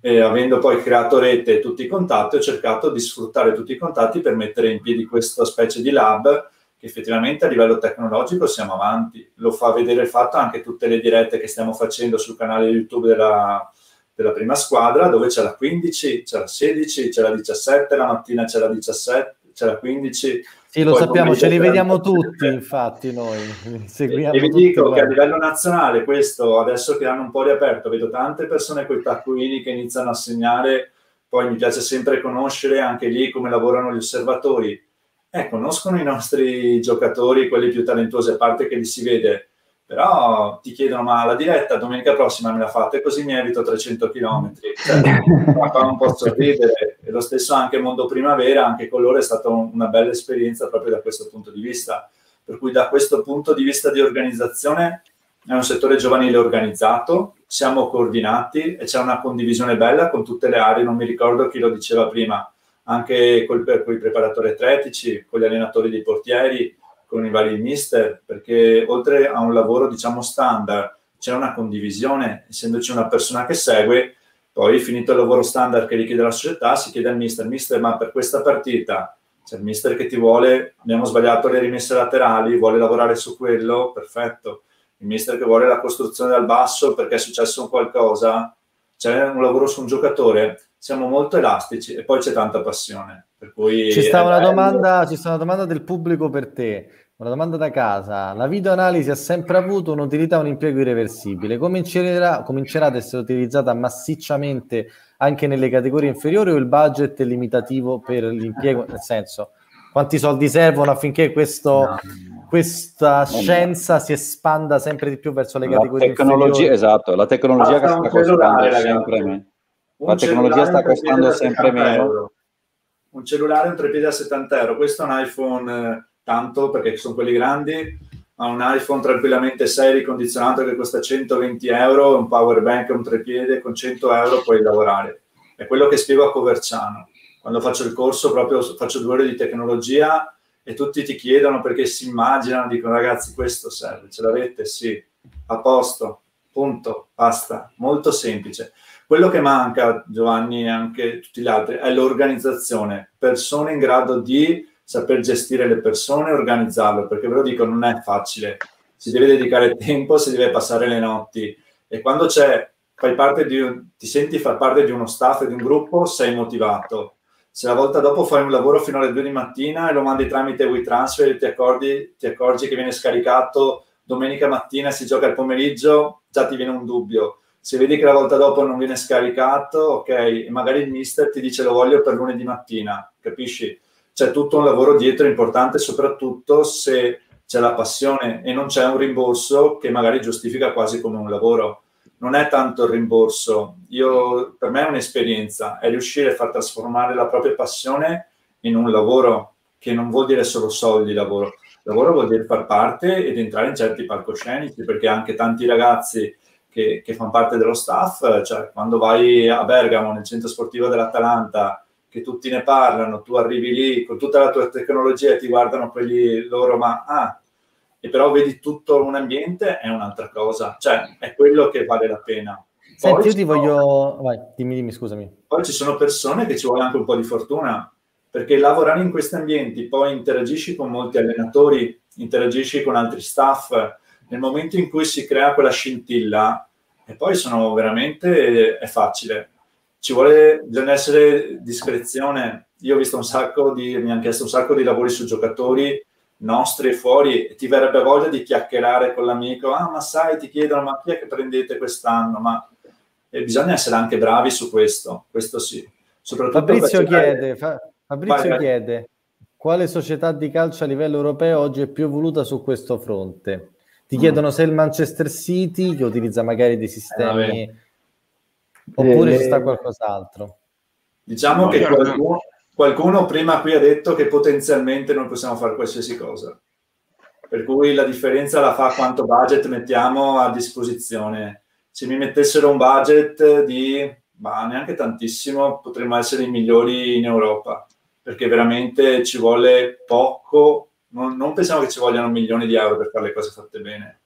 e avendo poi creato rete e tutti i contatti, ho cercato di sfruttare tutti i contatti per mettere in piedi questa specie di lab che effettivamente a livello tecnologico siamo avanti. Lo fa vedere il fatto anche tutte le dirette che stiamo facendo sul canale YouTube della, della prima squadra, dove c'è la 15, c'è la 16, c'è la 17, la mattina c'è la 17, c'è la 15. Sì, lo sappiamo, ce li vediamo tutti, infatti noi seguiamo. E vi dico che a livello nazionale questo, adesso che hanno un po' riaperto, vedo tante persone con i taccuini che iniziano a segnare, poi mi piace sempre conoscere anche lì come lavorano gli osservatori, eh, conoscono i nostri giocatori, quelli più talentuosi, a parte che li si vede, però ti chiedono ma la diretta domenica prossima me la fate? Così mi evito 300 km cioè, qua non posso ridere. E lo stesso anche Mondo Primavera anche con loro è stata una bella esperienza proprio da questo punto di vista. Per cui da questo punto di vista di organizzazione è un settore giovanile organizzato siamo coordinati e c'è una condivisione bella con tutte le aree. Non mi ricordo chi lo diceva prima anche con i preparatori atletici, con gli allenatori dei portieri, con i vari mister, perché oltre a un lavoro diciamo standard c'è una condivisione, essendoci una persona che segue, poi finito il lavoro standard che richiede la società, si chiede al mister, mister ma per questa partita c'è il mister che ti vuole, abbiamo sbagliato le rimesse laterali, vuole lavorare su quello, perfetto. Il mister che vuole la costruzione dal basso perché è successo qualcosa, c'è un lavoro su un giocatore, siamo molto elastici e poi c'è tanta passione. Per cui ci, sta una domanda, ci sta una domanda del pubblico per te, una domanda da casa. La videoanalisi ha sempre avuto un'utilità, un impiego irreversibile. Comincerà, comincerà ad essere utilizzata massicciamente anche nelle categorie inferiori o il budget è limitativo per l'impiego? Nel senso, quanti soldi servono affinché questo, no. questa scienza si espanda sempre di più verso le la categorie inferiori? Esatto, la tecnologia che sta costando sempre meno la tecnologia sta costando sempre meno. Euro. Un cellulare, un trepiede a 70 euro. Questo è un iPhone eh, tanto perché sono quelli grandi, ma un iPhone tranquillamente 6 ricondizionato che costa 120 euro, un power bank, un trepiede con 100 euro puoi lavorare. È quello che spiego a Coverciano. Quando faccio il corso, proprio faccio due ore di tecnologia e tutti ti chiedono perché si immaginano, dicono ragazzi questo serve, ce l'avete? Sì, a posto, punto, basta, molto semplice. Quello che manca, Giovanni e anche tutti gli altri, è l'organizzazione, persone in grado di saper gestire le persone e organizzarle, perché ve lo dico, non è facile. Si deve dedicare tempo, si deve passare le notti e quando c'è, fai parte di ti senti far parte di uno staff e di un gruppo, sei motivato. Se la volta dopo fai un lavoro fino alle 2 di mattina e lo mandi tramite WeTransfer e ti accorgi, ti accorgi che viene scaricato domenica mattina e si gioca il pomeriggio, già ti viene un dubbio se vedi che la volta dopo non viene scaricato, ok, magari il mister ti dice lo voglio per lunedì mattina, capisci? C'è tutto un lavoro dietro importante, soprattutto se c'è la passione e non c'è un rimborso che magari giustifica quasi come un lavoro. Non è tanto il rimborso, Io, per me è un'esperienza, è riuscire a far trasformare la propria passione in un lavoro, che non vuol dire solo soldi lavoro. Lavoro vuol dire far parte ed entrare in certi palcoscenici, perché anche tanti ragazzi che, che fanno parte dello staff, cioè quando vai a Bergamo nel centro sportivo dell'Atalanta, che tutti ne parlano, tu arrivi lì con tutta la tua tecnologia e ti guardano quelli loro, ma ah, e però vedi tutto un ambiente, è un'altra cosa, cioè è quello che vale la pena. Poi Senti, io ti voglio... Vai, dimmi, dimmi, scusami. Poi ci sono persone che ci vuole anche un po' di fortuna, perché lavorare in questi ambienti, poi interagisci con molti allenatori, interagisci con altri staff, nel momento in cui si crea quella scintilla, e poi sono veramente, è facile. Ci vuole, bisogna essere discrezione. Io ho visto un sacco di, mi hanno chiesto un sacco di lavori su giocatori nostri e fuori e ti verrebbe voglia di chiacchierare con l'amico, ah ma sai, ti chiedono, ma chi è che prendete quest'anno? Ma e bisogna essere anche bravi su questo, questo sì. Soprattutto Fabrizio chiede, fa, Fabrizio vai, chiede quale società di calcio a livello europeo oggi è più evoluta su questo fronte? Ti chiedono se il Manchester City, che utilizza magari dei sistemi, eh, oppure eh, ci sta qualcos'altro. Diciamo no, che qualcuno, qualcuno prima qui ha detto che potenzialmente noi possiamo fare qualsiasi cosa. Per cui la differenza la fa quanto budget mettiamo a disposizione. Se mi mettessero un budget di, ma neanche tantissimo, potremmo essere i migliori in Europa, perché veramente ci vuole poco non, non, pensiamo che ci vogliano milioni di euro per fare le cose fatte bene,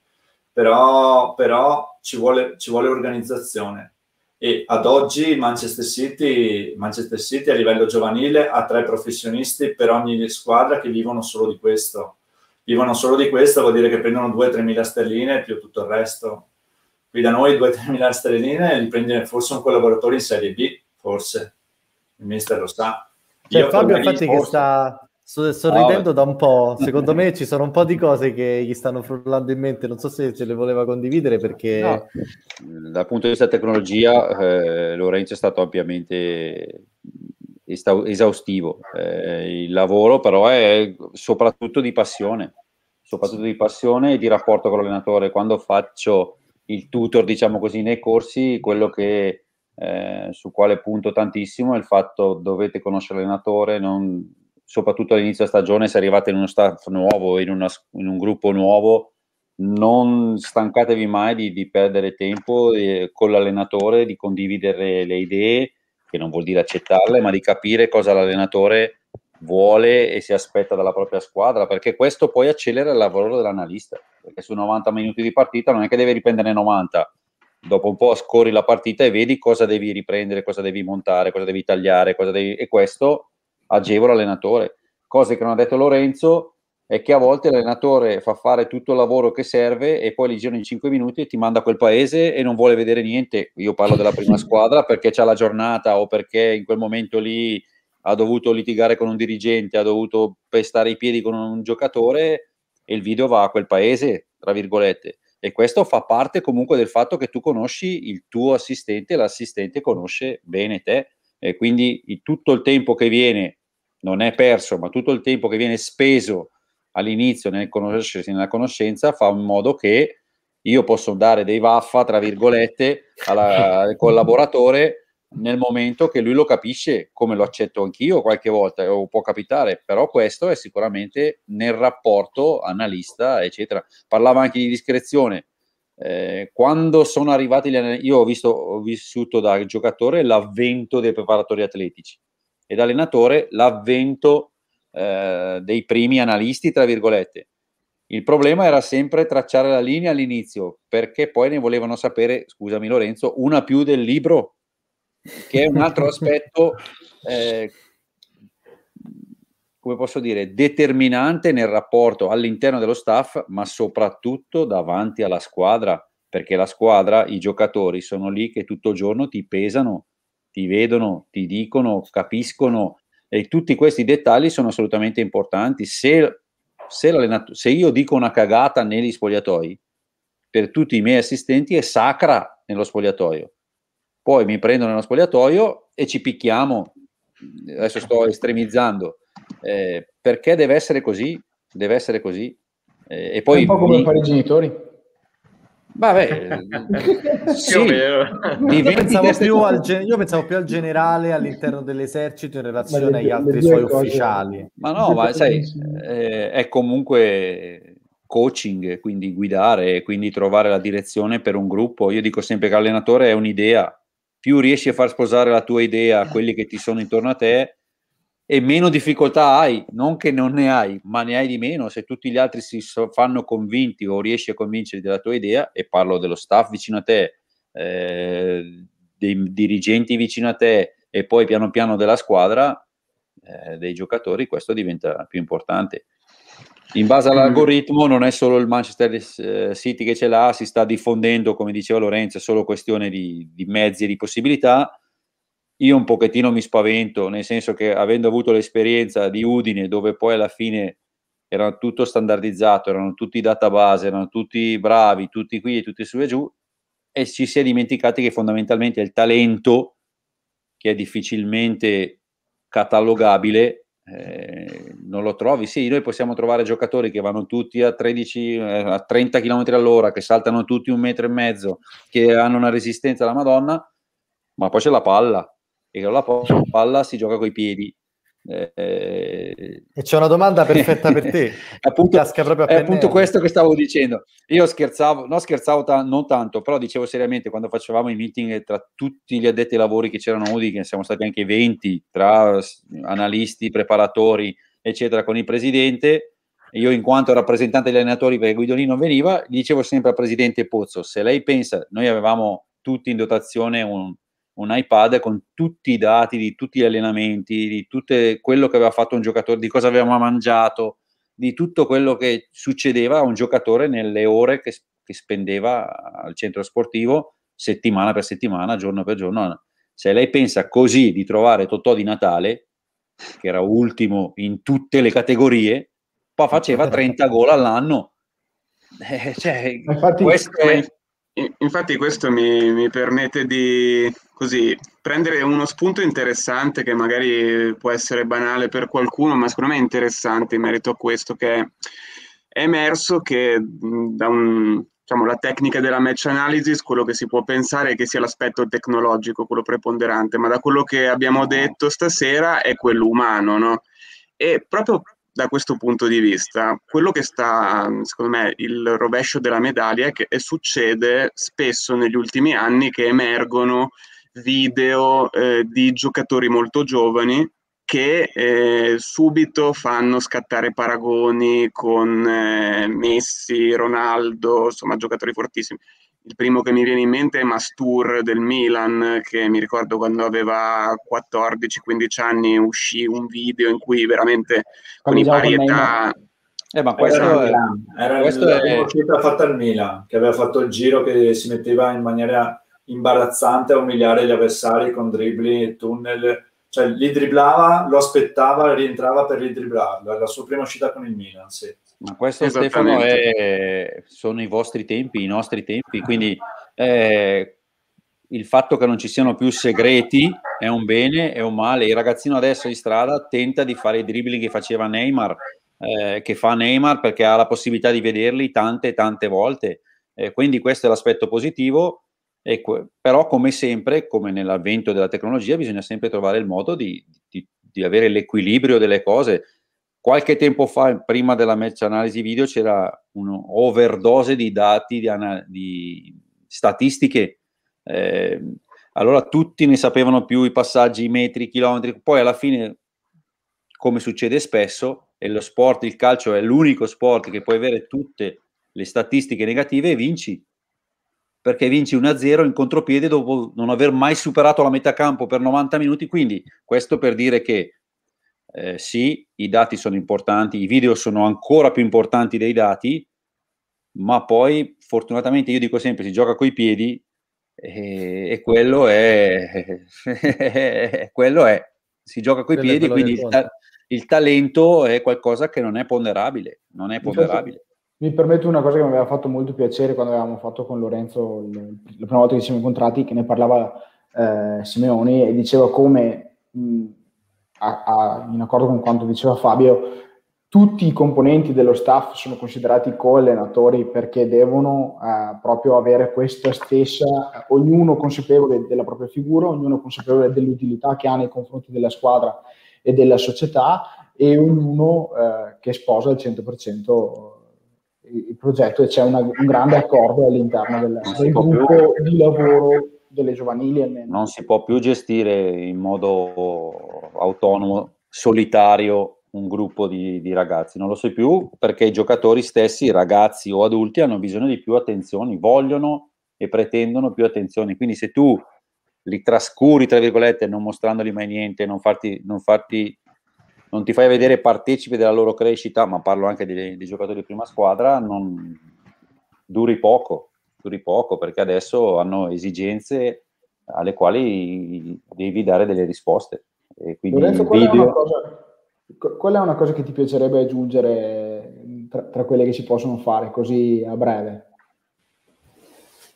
però, però ci, vuole, ci vuole organizzazione. E ad oggi Manchester City, Manchester City a livello giovanile ha tre professionisti per ogni squadra che vivono solo di questo. vivono solo di questo, vuol dire che prendono 2-3 mila sterline più tutto il resto. Qui da noi 2-3 mila sterline li prende forse un collaboratore in serie B, forse, il mister lo sa. Cioè, Fabio infatti che sta sorridendo da un po', secondo me ci sono un po' di cose che gli stanno frullando in mente, non so se ce le voleva condividere perché... No. Dal punto di vista tecnologia eh, Lorenzo è stato ampiamente esaustivo, eh, il lavoro però è soprattutto di passione, soprattutto di passione e di rapporto con l'allenatore. Quando faccio il tutor, diciamo così, nei corsi, quello che eh, su quale punto tantissimo è il fatto dovete conoscere l'allenatore, non, soprattutto all'inizio stagione, se arrivate in uno staff nuovo, in, una, in un gruppo nuovo, non stancatevi mai di, di perdere tempo eh, con l'allenatore, di condividere le idee, che non vuol dire accettarle, ma di capire cosa l'allenatore vuole e si aspetta dalla propria squadra, perché questo poi accelera il lavoro dell'analista, perché su 90 minuti di partita non è che deve riprendere 90, dopo un po' scorri la partita e vedi cosa devi riprendere, cosa devi montare, cosa devi tagliare, cosa devi... e questo agevola l'allenatore. Cose che non ha detto Lorenzo è che a volte l'allenatore fa fare tutto il lavoro che serve e poi li girano in 5 minuti e ti manda a quel paese e non vuole vedere niente. Io parlo della prima squadra perché c'ha la giornata o perché in quel momento lì ha dovuto litigare con un dirigente, ha dovuto pestare i piedi con un giocatore e il video va a quel paese, tra virgolette. E questo fa parte comunque del fatto che tu conosci il tuo assistente e l'assistente conosce bene te. E quindi tutto il tempo che viene non è perso, ma tutto il tempo che viene speso all'inizio nel conoscersi, nella conoscenza, fa in modo che io posso dare dei vaffa, tra virgolette, alla, al collaboratore nel momento che lui lo capisce, come lo accetto anch'io qualche volta, o può capitare, però questo è sicuramente nel rapporto analista, eccetera. Parlava anche di discrezione. Eh, quando sono arrivati gli io ho, visto, ho vissuto da giocatore l'avvento dei preparatori atletici e da allenatore l'avvento eh, dei primi analisti, tra virgolette. Il problema era sempre tracciare la linea all'inizio, perché poi ne volevano sapere, scusami Lorenzo, una più del libro, che è un altro aspetto, eh, come posso dire, determinante nel rapporto all'interno dello staff, ma soprattutto davanti alla squadra, perché la squadra, i giocatori sono lì che tutto il giorno ti pesano, ti vedono, ti dicono, capiscono e tutti questi dettagli sono assolutamente importanti. Se, se, se io dico una cagata negli spogliatoi, per tutti i miei assistenti è sacra nello spogliatoio. Poi mi prendo nello spogliatoio e ci picchiamo. Adesso sto estremizzando. Eh, perché deve essere così? Deve essere così. Eh, e poi è un po' come mi... fare i genitori. Vabbè, sì, io, pensavo più al, io pensavo più al generale all'interno dell'esercito in relazione le, agli altri suoi cose. ufficiali. Ma no, ma sai, eh, è comunque coaching, quindi guidare, quindi trovare la direzione per un gruppo. Io dico sempre che l'allenatore è un'idea, più riesci a far sposare la tua idea a quelli che ti sono intorno a te, e meno difficoltà hai, non che non ne hai, ma ne hai di meno se tutti gli altri si fanno convinti o riesci a convincerli della tua idea, e parlo dello staff vicino a te, eh, dei dirigenti vicino a te e poi piano piano della squadra, eh, dei giocatori, questo diventa più importante. In base all'algoritmo non è solo il Manchester eh, City che ce l'ha, si sta diffondendo, come diceva Lorenzo, è solo questione di, di mezzi e di possibilità, io un pochettino mi spavento, nel senso che avendo avuto l'esperienza di Udine, dove poi alla fine era tutto standardizzato, erano tutti database, erano tutti bravi, tutti qui e tutti su e giù, e ci si è dimenticati che fondamentalmente il talento, che è difficilmente catalogabile, eh, non lo trovi. Sì, noi possiamo trovare giocatori che vanno tutti a 13, eh, a 30 km all'ora, che saltano tutti un metro e mezzo, che hanno una resistenza alla Madonna, ma poi c'è la palla e con la palla si gioca coi piedi. Eh, e c'è una domanda perfetta per te. appunto, è appunto questo che stavo dicendo. Io scherzavo, no scherzavo ta- non tanto, però dicevo seriamente quando facevamo i meeting tra tutti gli addetti ai lavori che c'erano Udi, che siamo stati anche 20, tra analisti, preparatori, eccetera, con il presidente, io in quanto rappresentante degli allenatori perché Guidolino non veniva, dicevo sempre al presidente Pozzo, se lei pensa, noi avevamo tutti in dotazione un, un iPad con tutti i dati di tutti gli allenamenti, di tutto quello che aveva fatto un giocatore, di cosa avevamo mangiato, di tutto quello che succedeva a un giocatore nelle ore che, che spendeva al centro sportivo settimana per settimana, giorno per giorno. Se lei pensa così di trovare Totò di Natale, che era ultimo in tutte le categorie, poi faceva 30 gol all'anno. Eh, cioè, infatti, questo è... infatti, questo mi, mi permette di così prendere uno spunto interessante che magari può essere banale per qualcuno, ma secondo me è interessante in merito a questo, che è emerso che da un, diciamo, la tecnica della match analysis, quello che si può pensare è che sia l'aspetto tecnologico, quello preponderante, ma da quello che abbiamo detto stasera è quello umano, no? E proprio da questo punto di vista, quello che sta, secondo me, il rovescio della medaglia è che succede spesso negli ultimi anni che emergono video eh, di giocatori molto giovani che eh, subito fanno scattare paragoni con eh, Messi, Ronaldo, insomma giocatori fortissimi. Il primo che mi viene in mente è Mastur del Milan, che mi ricordo quando aveva 14-15 anni uscì un video in cui veramente con i pari età... Eh, ma questo era, è, era questo la prima uscita fatta al Milan, che aveva fatto il giro che si metteva in maniera imbarazzante a umiliare gli avversari con dribbling e tunnel cioè li dribblava, lo aspettava, rientrava per ridribblarlo. È la sua prima uscita con il Milan, sì. Ma questo Stefano è, sono i vostri tempi, i nostri tempi, quindi eh, il fatto che non ci siano più segreti è un bene, è un male. Il ragazzino adesso in strada tenta di fare i dribbling che faceva Neymar, eh, che fa Neymar perché ha la possibilità di vederli tante tante volte. Eh, quindi questo è l'aspetto positivo Ecco, però come sempre, come nell'avvento della tecnologia, bisogna sempre trovare il modo di, di, di avere l'equilibrio delle cose. Qualche tempo fa, prima della match analisi video, c'era un'overdose di dati, di, di statistiche. Eh, allora tutti ne sapevano più i passaggi, i metri, i chilometri. Poi alla fine, come succede spesso, e lo sport, il calcio è l'unico sport che puoi avere tutte le statistiche negative e vinci perché vinci 1-0 in contropiede dopo non aver mai superato la metà campo per 90 minuti. Quindi questo per dire che eh, sì, i dati sono importanti, i video sono ancora più importanti dei dati, ma poi fortunatamente io dico sempre si gioca coi piedi e, e quello è, quello è, si gioca coi piedi, quindi il, ta- il talento è qualcosa che non è ponderabile, non è ponderabile. Mi permetto una cosa che mi aveva fatto molto piacere quando avevamo fatto con Lorenzo il, la prima volta che ci siamo incontrati, che ne parlava eh, Simeoni e diceva come, mh, a, a, in accordo con quanto diceva Fabio, tutti i componenti dello staff sono considerati co-allenatori perché devono eh, proprio avere questa stessa, ognuno consapevole della propria figura, ognuno consapevole dell'utilità che ha nei confronti della squadra e della società e ognuno eh, che sposa al 100% il progetto e c'è una, un grande accordo all'interno del, del gruppo più, di lavoro delle giovanili almeno. Non si può più gestire in modo autonomo, solitario, un gruppo di, di ragazzi, non lo so più perché i giocatori stessi, ragazzi o adulti, hanno bisogno di più attenzioni, vogliono e pretendono più attenzioni. Quindi se tu li trascuri, tra virgolette, non mostrandoli mai niente, non farti, non farti non ti fai vedere partecipe della loro crescita, ma parlo anche dei, dei giocatori di prima squadra, non duri poco, duri poco perché adesso hanno esigenze alle quali devi dare delle risposte. E quindi Lorenzo, qual, video... è cosa, qual, è una cosa, che ti piacerebbe aggiungere tra, tra quelle che si possono fare così a breve?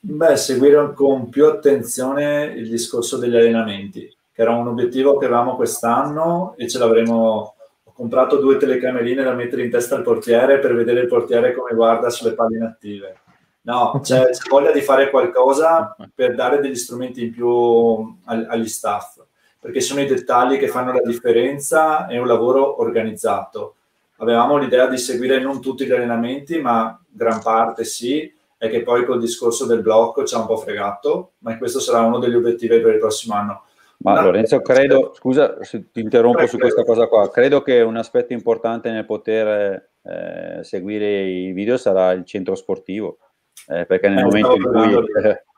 Beh, seguire con più attenzione il discorso degli allenamenti era un obiettivo che avevamo quest'anno e ce l'avremo ho comprato due telecamerine da mettere in testa al portiere per vedere il portiere come guarda sulle palle inattive. No, c'è, c'è voglia di fare qualcosa per dare degli strumenti in più agli staff, perché sono i dettagli che fanno la differenza e un lavoro organizzato. Avevamo l'idea di seguire non tutti gli allenamenti, ma gran parte sì, e che poi col discorso del blocco ci ha un po' fregato, ma questo sarà uno degli obiettivi per il prossimo anno ma no, Lorenzo, credo, scusa se ti interrompo su questa cosa qua, credo che un aspetto importante nel poter eh, seguire i video sarà il centro sportivo, eh, perché nel, eh, momento cui,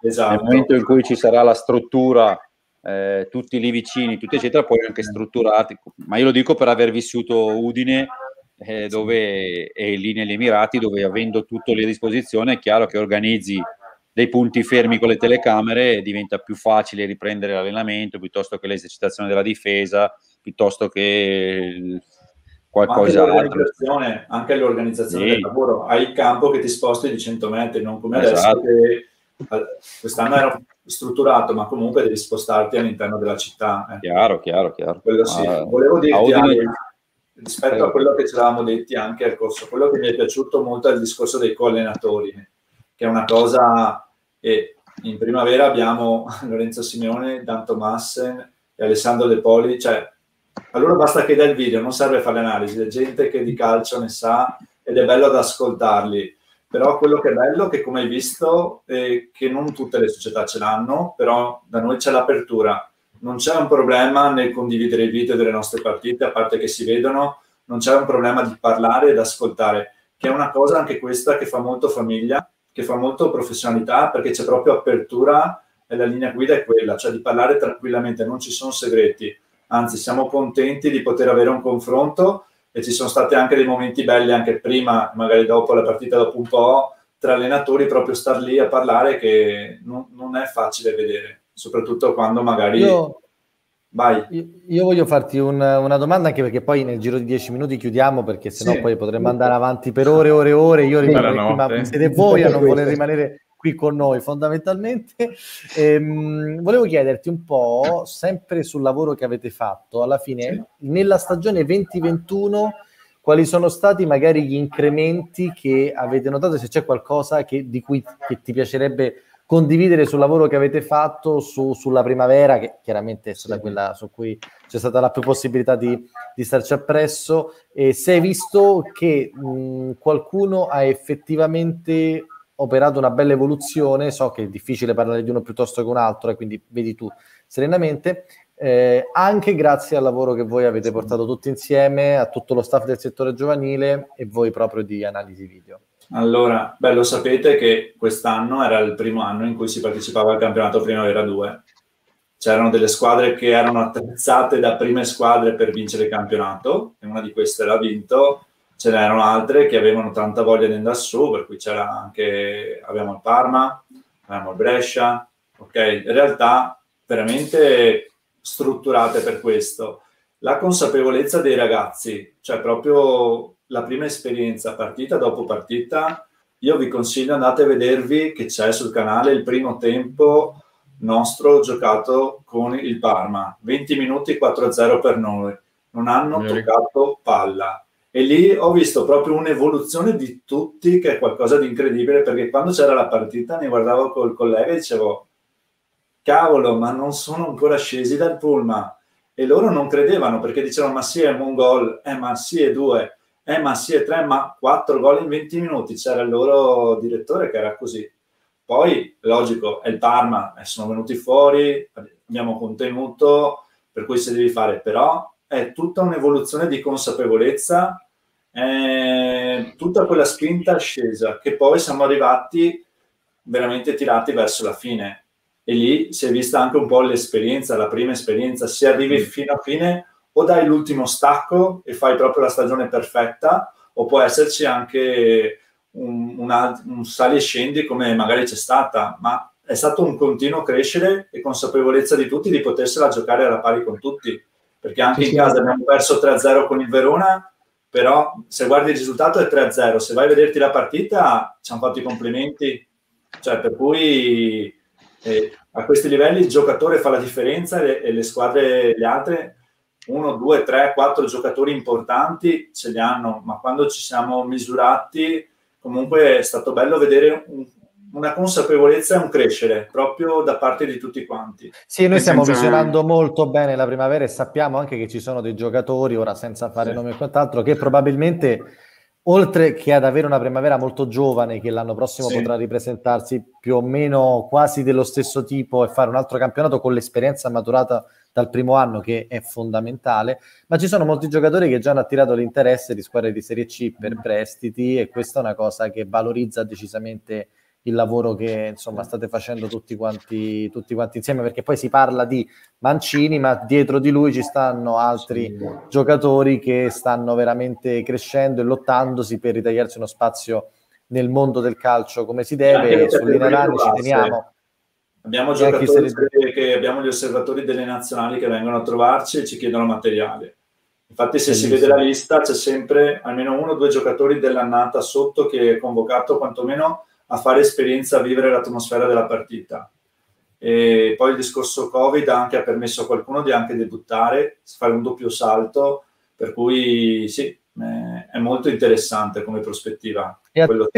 esatto. nel, momento in cui, ci sarà la struttura, eh, tutti lì vicini, tutti eccetera, poi anche strutturati, ma io lo dico per aver vissuto Udine eh, dove è lì negli Emirati, dove avendo tutto lì a disposizione è chiaro che organizzi dei punti fermi con le telecamere diventa più facile riprendere l'allenamento piuttosto che l'esercitazione della difesa, piuttosto che qualcosa anche l'organizzazione, anche l'organizzazione sì. del lavoro. Hai il campo che ti sposti di 100 metri, non come esatto. adesso che eh, quest'anno era strutturato, ma comunque devi spostarti all'interno della città. Eh. Chiaro, chiaro, chiaro. Quello sì. Ah, Volevo dirti, anche, rispetto a quello che ci eravamo detti anche al corso, quello che mi è piaciuto molto è il discorso dei coallenatori, che è una cosa... E in primavera abbiamo Lorenzo Simeone, Dan Tomassen e Alessandro De Poli, cioè allora basta che dai il video, non serve fare l'analisi, è gente che di calcio ne sa ed è bello ad ascoltarli. Però quello che è bello, che come hai visto, è che non tutte le società ce l'hanno, però da noi c'è l'apertura. Non c'è un problema nel condividere i video delle nostre partite, a parte che si vedono, non c'è un problema di parlare ed ascoltare, che è una cosa anche questa che fa molto famiglia, che fa molto professionalità, perché c'è proprio apertura e la linea guida è quella, cioè di parlare tranquillamente, non ci sono segreti anzi siamo contenti di poter avere un confronto e ci sono stati anche dei momenti belli anche prima, magari dopo la partita, dopo un po', tra allenatori proprio star lì a parlare che non, non è facile vedere, soprattutto quando magari... Io... Vai. Io, io voglio farti un, una domanda anche perché poi nel giro di dieci minuti chiudiamo perché sennò sì. poi potremmo andare avanti per ore e ore e ore. Io rimarrei qui, ma siete voi a non voler rimanere qui con noi fondamentalmente. Ehm, volevo chiederti un po', sempre sul lavoro che avete fatto, alla fine, nella stagione 2021, quali sono stati magari gli incrementi che avete notato, se c'è qualcosa che, di cui che ti piacerebbe condividere sul lavoro che avete fatto su, sulla primavera, che chiaramente è stata sì. quella su cui c'è stata la più possibilità di, di starci appresso, e se hai visto che mh, qualcuno ha effettivamente operato una bella evoluzione, so che è difficile parlare di uno piuttosto che un altro, e quindi vedi tu serenamente, eh, anche grazie al lavoro che voi avete portato tutti insieme, a tutto lo staff del settore giovanile e voi proprio di analisi video. Allora, beh, lo sapete che quest'anno era il primo anno in cui si partecipava al campionato Primavera 2. C'erano delle squadre che erano attrezzate da prime squadre per vincere il campionato, e una di queste l'ha vinto, ce n'erano altre che avevano tanta voglia di andare su, per cui c'era anche, avevamo il Parma, avevamo il Brescia, ok? In realtà veramente strutturate per questo. La consapevolezza dei ragazzi, cioè proprio la prima esperienza partita dopo partita, io vi consiglio andate a vedervi che c'è sul canale il primo tempo nostro giocato con il Parma, 20 minuti 4-0 per noi, non hanno toccato palla, e lì ho visto proprio un'evoluzione di tutti che è qualcosa di incredibile perché quando c'era la partita mi guardavo col collega e dicevo cavolo ma non sono ancora scesi dal pullman. E loro non credevano perché dicevano ma sì è un gol, eh ma sì è due, eh ma sì è tre, ma quattro gol in 20 minuti. C'era il loro direttore che era così. Poi logico è il Parma eh, sono venuti fuori abbiamo contenuto per cui si devi fare però è tutta un'evoluzione di consapevolezza, è tutta quella spinta ascesa che poi siamo arrivati veramente tirati verso la fine. E lì si è vista anche un po' l'esperienza, la prima esperienza, se arrivi mm. fino a fine o dai l'ultimo stacco e fai proprio la stagione perfetta, o può esserci anche un, un, un sali e scendi come magari c'è stata, ma è stato un continuo crescere e consapevolezza di tutti di potersela giocare alla pari con tutti perché anche sì, in casa abbiamo perso 3-0 con il Verona, però se guardi il risultato è 3-0, se vai a vederti la partita ci hanno fatto i complimenti, cioè per cui eh, a questi livelli il giocatore fa la differenza e, e le squadre, le altre, uno, due, tre, quattro giocatori importanti ce li hanno, ma quando ci siamo misurati comunque è stato bello vedere un, una consapevolezza e un crescere proprio da parte di tutti quanti. Sì, noi stiamo senza... visionando molto bene la primavera e sappiamo anche che ci sono dei giocatori, ora senza fare sì. nomi e quant'altro, che probabilmente oltre che ad avere una primavera molto giovane che l'anno prossimo sì. potrà ripresentarsi più o meno quasi dello stesso tipo e fare un altro campionato con l'esperienza maturata dal primo anno che è fondamentale, ma ci sono molti giocatori che già hanno attirato l'interesse di squadre di Serie C per mm. prestiti e questa è una cosa che valorizza decisamente il lavoro che insomma state facendo tutti quanti, tutti quanti insieme, perché poi si parla di Mancini, ma dietro di lui ci stanno altri giocatori che stanno veramente crescendo e lottandosi per ritagliarsi uno spazio nel mondo del calcio come si deve. Sull'Inerani ci teniamo. Abbiamo giocatori se... che abbiamo gli osservatori delle nazionali che vengono a trovarci e ci chiedono materiale. Infatti, se Bellissimo. si vede la lista, c'è sempre almeno uno o due giocatori dell'annata sotto che è convocato quantomeno a fare esperienza, a vivere l'atmosfera della partita. E poi il discorso Covid anche ha permesso a qualcuno di anche debuttare, fare un doppio salto, per cui sì, è molto interessante come prospettiva. E a quello...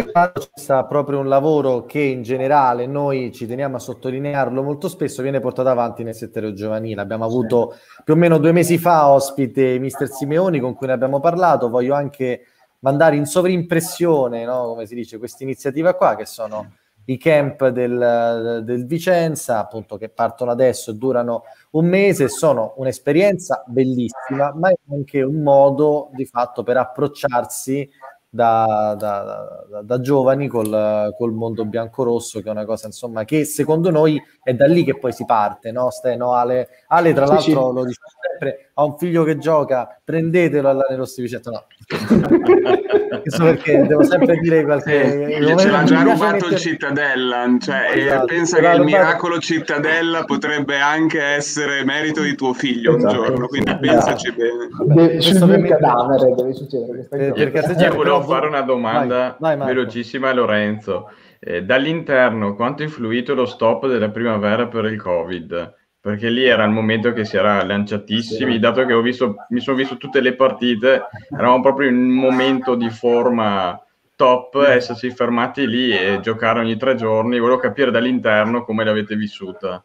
sta proprio un lavoro che in generale noi ci teniamo a sottolinearlo molto spesso viene portato avanti nel settore giovanile. Abbiamo avuto sì. più o meno due mesi fa ospite Mister Simeoni con cui ne abbiamo parlato. Voglio anche mandare in sovrimpressione, no? come si dice, questa iniziativa qua che sono i camp del, del, Vicenza, appunto, che partono adesso e durano un mese, sono un'esperienza bellissima, ma è anche un modo di fatto per approcciarsi da, da, da, da giovani col, col mondo bianco-rosso, che è una cosa insomma che secondo noi è da lì che poi si parte, no? Ste, no Ale, Ale, tra l'altro, sì, sì. lo dice sempre: ha un figlio che gioca, prendetelo alla Rossi Vicetta. No, questo perché devo sempre dire qualche. Eh, ce l'ha già rubato mettere... il Cittadella, cioè, esatto, pensa che il miracolo Cittadella potrebbe anche essere merito di tuo figlio esatto. un giorno, quindi esatto. pensaci bene. sul cadavere deve succedere questa cosa. Perché io volevo fare una domanda vai, vai, velocissima a Lorenzo. Eh, dall'interno, quanto ha influito lo stop della primavera per il Covid? Perché lì era il momento che si era lanciatissimi, dato che ho visto, mi sono visto tutte le partite, eravamo proprio in un momento di forma top, essersi fermati lì e giocare ogni tre giorni. Volevo capire dall'interno come l'avete vissuta.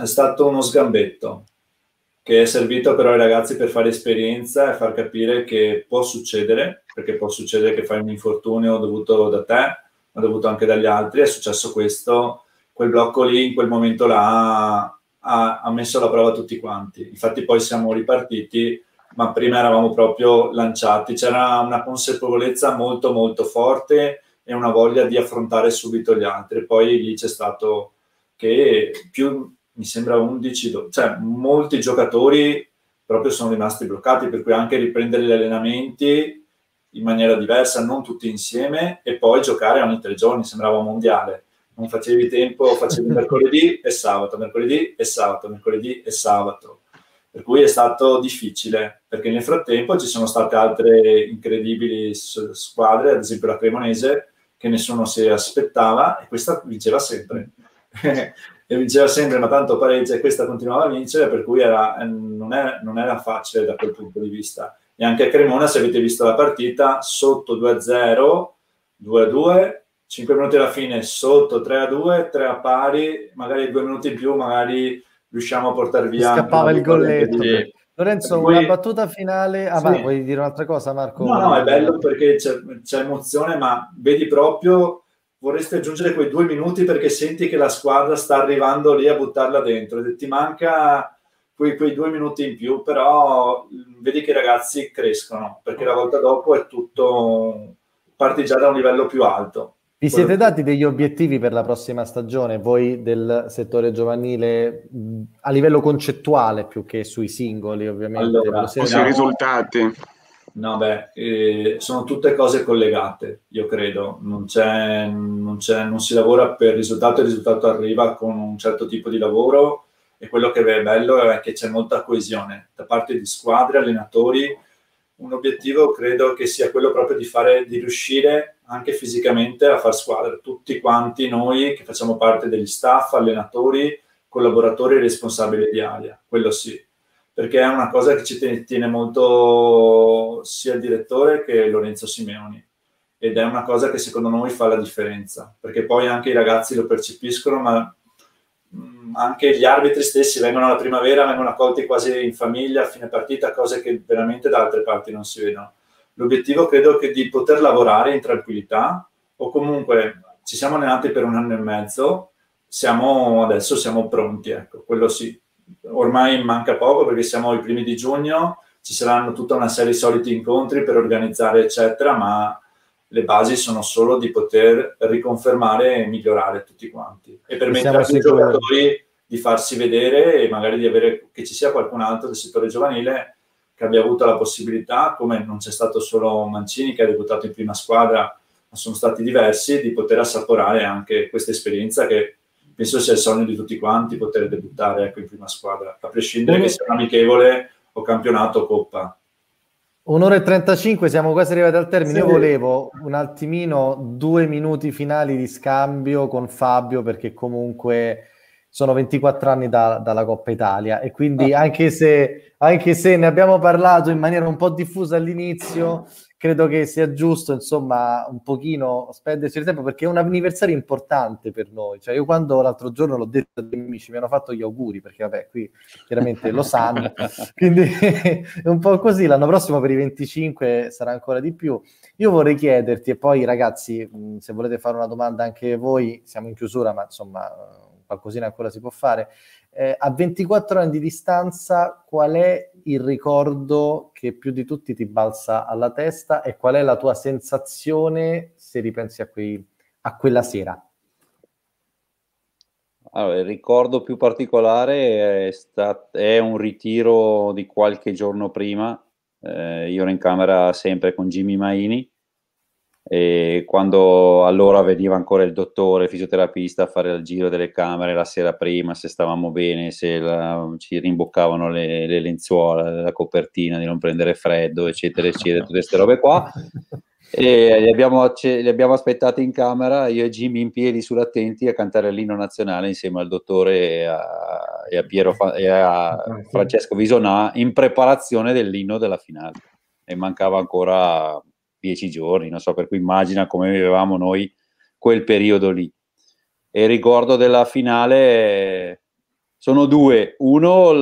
È stato uno sgambetto che è servito però ai ragazzi per fare esperienza e far capire che può succedere, perché può succedere che fai un infortunio dovuto da te, ma dovuto anche dagli altri. È successo questo, quel blocco lì, in quel momento là, ha, ha messo alla prova tutti quanti. Infatti poi siamo ripartiti, ma prima eravamo proprio lanciati. C'era una consapevolezza molto molto forte e una voglia di affrontare subito gli altri. Poi lì c'è stato che più mi sembra 11, cioè molti giocatori proprio sono rimasti bloccati, per cui anche riprendere gli allenamenti in maniera diversa, non tutti insieme, e poi giocare ogni tre giorni, sembrava un mondiale. Non facevi tempo, facevi mercoledì e sabato, mercoledì e sabato, mercoledì e sabato. Per cui è stato difficile, perché nel frattempo ci sono state altre incredibili squadre, ad esempio la Cremonese, che nessuno si aspettava, e questa vinceva sempre. e vinceva sempre, ma tanto pareggia e questa continuava a vincere, per cui era, eh, non, è, non, era facile da quel punto di vista. E anche a Cremona, se avete visto la partita, sotto 2-0, 2-2, 5 minuti alla fine, sotto 3-2, 3 a pari, magari due minuti in più, magari riusciamo a portare via. Scappava il golletto. Sì. Lorenzo, cui... una battuta finale. Ah, sì. vuoi dire un'altra cosa, Marco? No, no, è bello perché c'è, c'è emozione, ma vedi proprio vorresti aggiungere quei due minuti perché senti che la squadra sta arrivando lì a buttarla dentro e ti manca quei, quei due minuti in più, però vedi che i ragazzi crescono perché la volta dopo è tutto, parti già da un livello più alto. Vi siete dati degli obiettivi per la prossima stagione, voi del settore giovanile, a livello concettuale più che sui singoli, ovviamente? Allora, sui risultati. No, beh, eh, sono tutte cose collegate, io credo. Non, c'è, non, c'è, non si lavora per risultato, il risultato arriva con un certo tipo di lavoro e quello che è bello è che c'è molta coesione da parte di squadre, allenatori. Un obiettivo credo che sia quello proprio di, fare, di riuscire anche fisicamente a far squadra. Tutti quanti noi che facciamo parte degli staff, allenatori, collaboratori e responsabili di aria, quello sì perché è una cosa che ci tiene molto sia il direttore che Lorenzo Simeoni. Ed è una cosa che secondo noi fa la differenza, perché poi anche i ragazzi lo percepiscono, ma mm, anche gli arbitri stessi vengono alla primavera, vengono accolti quasi in famiglia a fine partita, cose che veramente da altre parti non si vedono. L'obiettivo credo che di poter lavorare in tranquillità o comunque ci siamo allenati per un anno e mezzo, siamo, adesso siamo pronti, ecco, quello sì ormai manca poco perché siamo ai primi di giugno, ci saranno tutta una serie di soliti incontri per organizzare, eccetera, ma le basi sono solo di poter riconfermare e migliorare tutti quanti e permettere ai giocatori di farsi vedere e magari di avere che ci sia qualcun altro del settore giovanile che abbia avuto la possibilità, come non c'è stato solo Mancini che ha debuttato in prima squadra, ma sono stati diversi, di poter assaporare anche questa esperienza che penso sia il sogno di tutti quanti, poter debuttare ecco, in prima squadra, a prescindere che sia un amichevole o campionato o coppa. Un'ora e 35, siamo quasi arrivati al termine. Sì. Io volevo un attimino due minuti finali di scambio con Fabio, perché comunque sono 24 anni da, dalla Coppa Italia e quindi ah. anche, se, anche se ne abbiamo parlato in maniera un po' diffusa all'inizio, credo che sia giusto, insomma, un pochino spendersi il tempo perché è un anniversario importante per noi. Cioè, io quando l'altro giorno l'ho detto ai miei amici, mi hanno fatto gli auguri perché, vabbè, qui chiaramente lo sanno. Quindi è un po' così. L'anno prossimo per i 25 sarà ancora di più. Io vorrei chiederti, e poi ragazzi, se volete fare una domanda anche voi, siamo in chiusura, ma insomma qualcosina ancora si può fare. Eh, a 24 anni di distanza, qual è il ricordo che più di tutti ti balza alla testa e qual è la tua sensazione se ripensi a, quei, a quella sera? Allora, il ricordo più particolare è, stat- è, un ritiro di qualche giorno prima. Eh, io ero in camera sempre con Jimmy Maini e quando allora veniva ancora il dottore, il fisioterapista a fare il giro delle camere la sera prima, se stavamo bene, se la, ci rimboccavano le, le, lenzuola, la copertina di non prendere freddo, eccetera, eccetera, tutte queste robe qua. E li abbiamo, li abbiamo aspettati in camera, io e Jimmy in piedi sull'attenti a cantare l'inno nazionale insieme al dottore e a, e a, Piero, e a Francesco Visonà in preparazione dell'inno della finale. E mancava ancora dieci giorni, non so, per cui immagina come vivevamo noi quel periodo lì. E ricordo della finale sono due, uno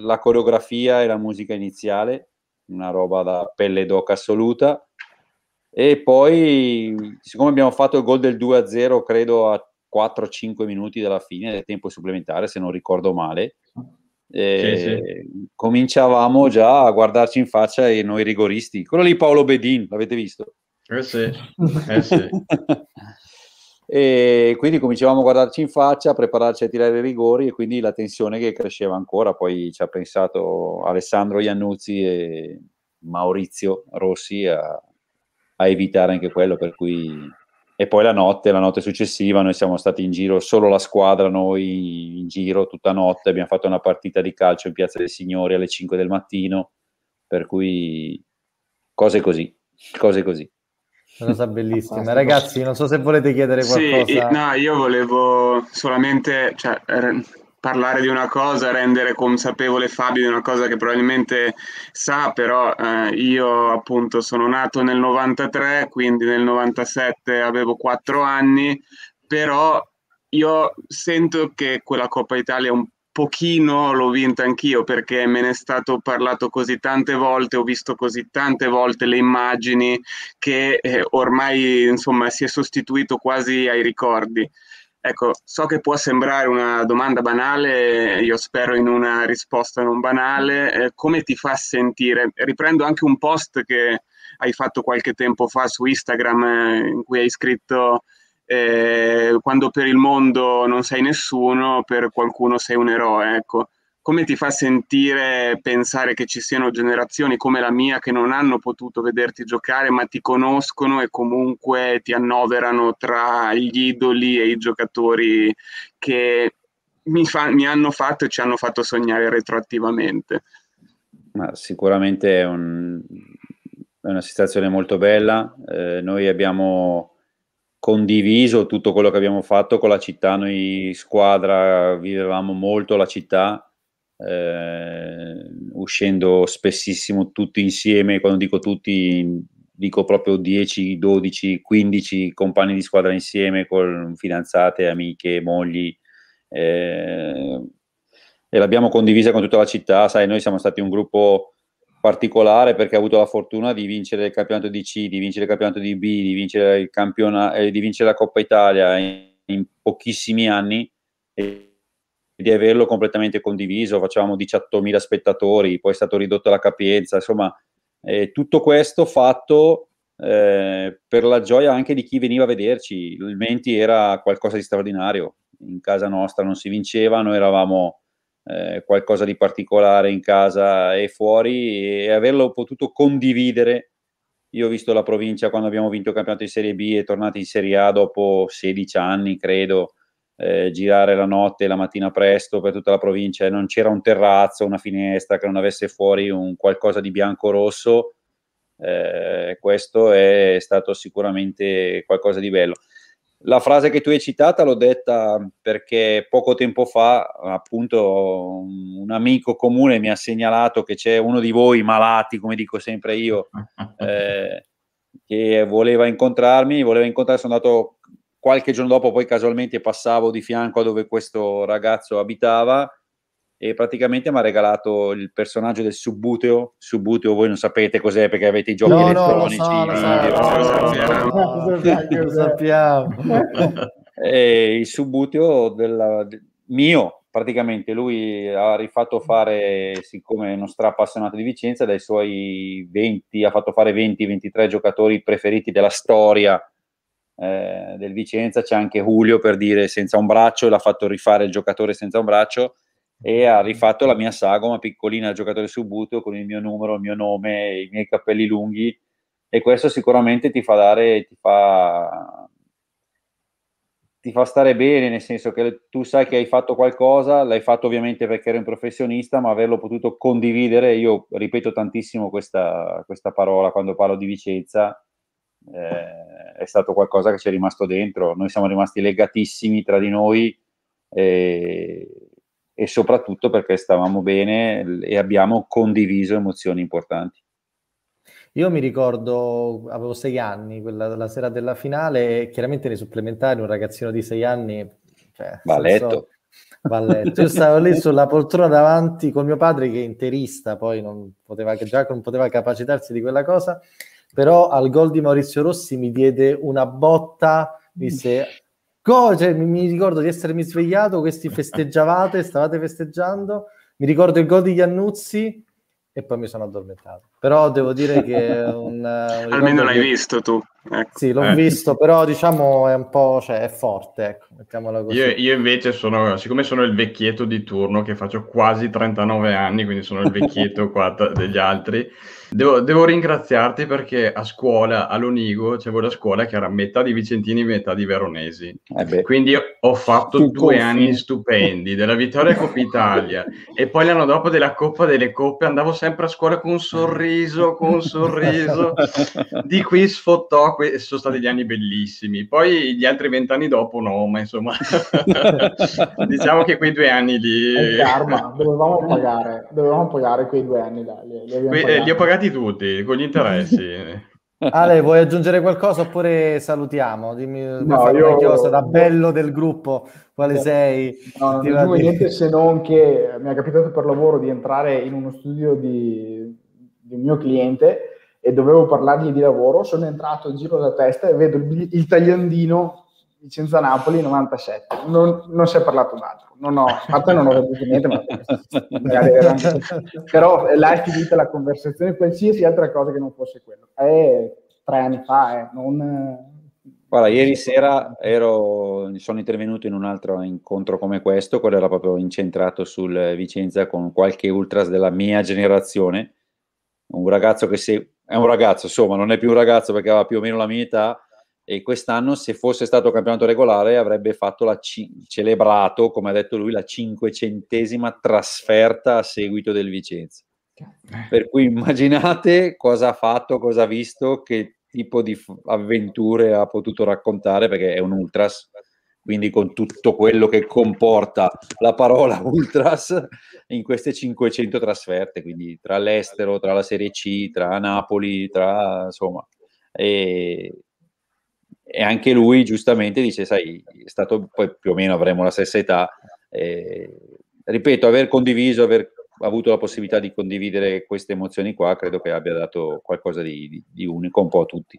la coreografia e la musica iniziale, una roba da pelle d'oca assoluta, e poi siccome abbiamo fatto il gol del 2-0 credo a 4-5 minuti dalla fine del tempo supplementare, se non ricordo male, sì, cominciavamo già a guardarci in faccia e noi rigoristi. Quello lì Paolo Bedin, l'avete visto? Eh sì, eh sì. e quindi cominciavamo a guardarci in faccia, a prepararci a tirare i rigori e quindi la tensione che cresceva ancora. Poi ci ha pensato Alessandro Iannuzzi e Maurizio Rossi a, a evitare anche quello, per cui e poi la notte, la notte successiva, noi siamo stati in giro, solo la squadra, noi in giro tutta notte, abbiamo fatto una partita di calcio in Piazza dei Signori alle 5 del mattino, per cui cose così, cose così. Una cosa bellissima. Ragazzi, non so se volete chiedere qualcosa. Sì, no, io volevo solamente, cioè, parlare di una cosa, rendere consapevole Fabio di una cosa che probabilmente sa, però eh, io appunto sono nato nel 93, quindi nel 97 avevo 4 anni, però io sento che quella Coppa Italia un pochino l'ho vinta anch'io perché me ne è stato parlato così tante volte, ho visto così tante volte le immagini che eh, ormai insomma si è sostituito quasi ai ricordi. Ecco, so che può sembrare una domanda banale, io spero in una risposta non banale. Eh, come ti fa sentire? Riprendo anche un post che hai fatto qualche tempo fa su Instagram eh, in cui hai scritto eh, quando per il mondo non sei nessuno, per qualcuno sei un eroe. Ecco, come ti fa sentire pensare che ci siano generazioni come la mia che non hanno potuto vederti giocare ma ti conoscono e comunque ti annoverano tra gli idoli e i giocatori che mi, fa, mi hanno fatto e ci hanno fatto sognare retroattivamente? Ma sicuramente è, un, è, una situazione molto bella. Eh, noi abbiamo condiviso tutto quello che abbiamo fatto con la città. Noi squadra vivevamo molto la città eh, uscendo spessissimo tutti insieme, quando dico tutti dico proprio 10, 12, 15 compagni di squadra insieme con fidanzate, amiche, mogli eh, e l'abbione condivisa con tutta la città, sai, noi siamo stati un gruppo particolare perché ha avuto la fortuna di vincere il campionato di C, di vincere il campionato di B, di vincere, il campiona- eh, di vincere la Coppa Italia in, in pochissimi anni e di averlo completamente condiviso, facevamo 18.000 spettatori, poi è stato ridotto la capienza, insomma, eh, tutto questo fatto eh, per la gioia anche di chi veniva a vederci. Il Menti era qualcosa di straordinario, in casa nostra non si vinceva, noi eravamo eh, qualcosa di particolare in casa e fuori e averlo potuto condividere. Io ho visto la provincia quando abbiamo vinto il campionato di Serie B e tornati in Serie A dopo 16 anni, credo, eh, girare la notte e la mattina presto per tutta la provincia e non c'era un terrazzo, una finestra che non avesse fuori un qualcosa di bianco-rosso. Eh, questo è stato sicuramente qualcosa di bello. La frase che tu hai citata l'ho detta perché poco tempo fa, appunto, un amico comune mi ha segnalato che c'è uno di voi malati, come dico sempre io, eh, che voleva incontrarmi, voleva incontrare, sono andato qualche giorno dopo, poi casualmente passavo di fianco a dove questo ragazzo abitava e praticamente mi ha regalato il personaggio del Subbuteo. Subbuteo voi non sapete cos'è perché avete i giochi no, elettronici. No, lo, so, lo, so, lo sappiamo. e il Subbuteo della, mio, praticamente lui ha rifatto fare, siccome è uno appassionato di Vicenza, dai suoi 20, ha fatto fare 20-23 giocatori preferiti della storia eh, del Vicenza, c'è anche Julio per dire senza un braccio, l'ha fatto rifare il giocatore senza un braccio e ha rifatto la mia sagoma piccolina giocatore subbuto con il mio numero, il mio nome, i miei capelli lunghi e questo sicuramente ti fa dare, ti fa, ti fa stare bene, nel senso che tu sai che hai fatto qualcosa, l'hai fatto ovviamente perché eri un professionista, ma averlo potuto condividere, io ripeto tantissimo questa, questa parola quando parlo di Vicenza, eh, è stato qualcosa che ci è rimasto dentro, noi siamo rimasti legatissimi tra di noi. Eh, e soprattutto perché stavamo bene e abbiamo condiviso emozioni importanti. Io mi ricordo, avevo sei anni, quella, la sera della finale, e chiaramente nei supplementari un ragazzino di sei anni... Cioè, va a letto. va a letto. Io stavo lì sulla poltrona davanti con mio padre che è interista, poi non poteva, già non poteva capacitarsi di quella cosa, però al gol di Maurizio Rossi mi diede una botta, disse Co- cioè, mi, mi, ricordo di essermi svegliato, questi festeggiavate, stavate festeggiando, mi ricordo il gol di Iannuzzi e poi mi sono addormentato. Però devo dire che un, un almeno l'hai che... visto tu. Ecco. Sì, l'ho eh. visto, però diciamo è un po' cioè, è forte, ecco, mettiamola così. Io, io, invece sono, siccome sono il vecchietto di turno, che faccio quasi 39 anni, quindi sono il vecchietto qua degli altri, Devo, devo, ringraziarti perché a scuola, all'Onigo, c'avevo la scuola che era metà di Vicentini e metà di Veronesi. Eh Quindi ho fatto tu due confi. anni stupendi della Vittoria Coppa Italia e poi l'anno dopo della Coppa delle Coppe andavo sempre a scuola con un sorriso, con un sorriso. Di qui sfottò, que- sono stati gli anni bellissimi. Poi gli altri vent'anni dopo no, ma insomma diciamo che quei due anni lì... Karma, dovevamo pagare, dovevamo pagare quei due anni. Là, li, li, que- li ho pagati pagati tutti con gli interessi. Ale, vuoi aggiungere qualcosa oppure salutiamo? Dimmi no, io... chiosa da bello del gruppo, quale no, sei? No, non aggiungo niente se non che mi è capitato per lavoro di entrare in uno studio di, di un mio cliente e dovevo parlargli di lavoro, sono entrato, giro la testa e vedo il, il tagliandino Vicenza Napoli 97. Non, non si è parlato d'altro. Non ho, a parte non ho capito niente, ma anche... però là è finita la conversazione, qualsiasi altra cosa che non fosse quello. È tre anni fa, eh, non... Guarda, ieri sera ero, sono intervenuto in un altro incontro come questo, quello era proprio incentrato sul Vicenza con qualche ultras della mia generazione, un ragazzo che se, è un ragazzo, insomma, non è più un ragazzo perché aveva più o meno la mia età, e quest'anno se fosse stato campionato regolare avrebbe fatto la c- celebrato, come ha detto lui, la cinquecentesima trasferta a seguito del Vicenza. Per cui immaginate cosa ha fatto, cosa ha visto, che tipo di f- avventure ha potuto raccontare, perché è un ultras, quindi con tutto quello che comporta la parola ultras in queste 500 trasferte, quindi tra l'estero, tra la Serie C, tra Napoli, tra insomma... E, e anche lui giustamente dice, sai, è stato, poi più o meno avremo la stessa età, eh, ripeto, aver condiviso, aver avuto la possibilità di condividere queste emozioni qua, credo che abbia dato qualcosa di, di, di unico un po' a tutti.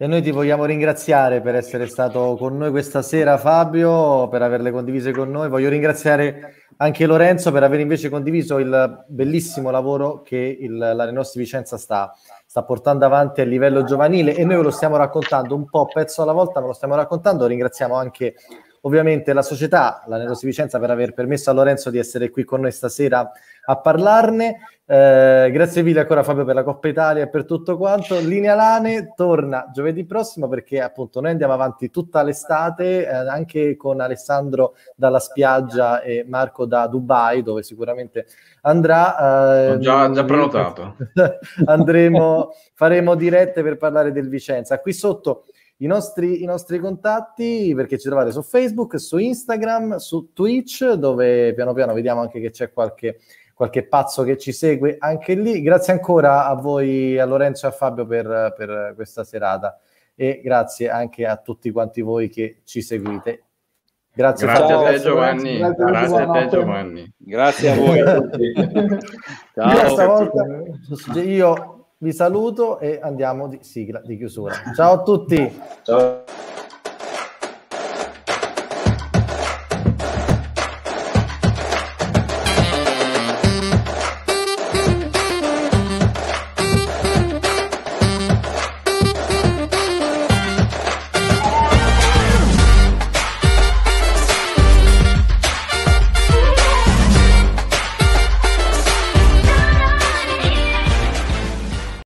E noi ti vogliamo ringraziare per essere stato con noi questa sera, Fabio, per averle condivise con noi. Voglio ringraziare anche Lorenzo per aver invece condiviso il bellissimo lavoro che il, la Renossi Vicenza sta, sta, portando avanti a livello giovanile e noi ve lo stiamo raccontando un po' pezzo alla volta, ma lo stiamo raccontando. Ringraziamo anche ovviamente la società, la Nerosi Vicenza, per aver permesso a Lorenzo di essere qui con noi stasera a parlarne. Eh, grazie mille ancora Fabio per la Coppa Italia e per tutto quanto. Linea Lane torna giovedì prossimo perché appunto noi andiamo avanti tutta l'estate eh, anche con Alessandro dalla spiaggia e Marco da Dubai dove sicuramente andrà. Eh, Ho già, già prenotato. andremo, faremo dirette per parlare del Vicenza. Qui sotto i nostri, i nostri, contatti perché ci trovate su Facebook, su Instagram, su Twitch, dove piano piano vediamo anche che c'è qualche, qualche pazzo che ci segue anche lì. Grazie ancora a voi, a Lorenzo e a Fabio per, per questa serata e grazie anche a tutti quanti voi che ci seguite. Grazie, grazie a te Giovanni, grazie, grazie a te Giovanni. Grazie a voi. Ciao. Volta, io vi saluto e andiamo di sigla di chiusura. Ciao a tutti. Ciao.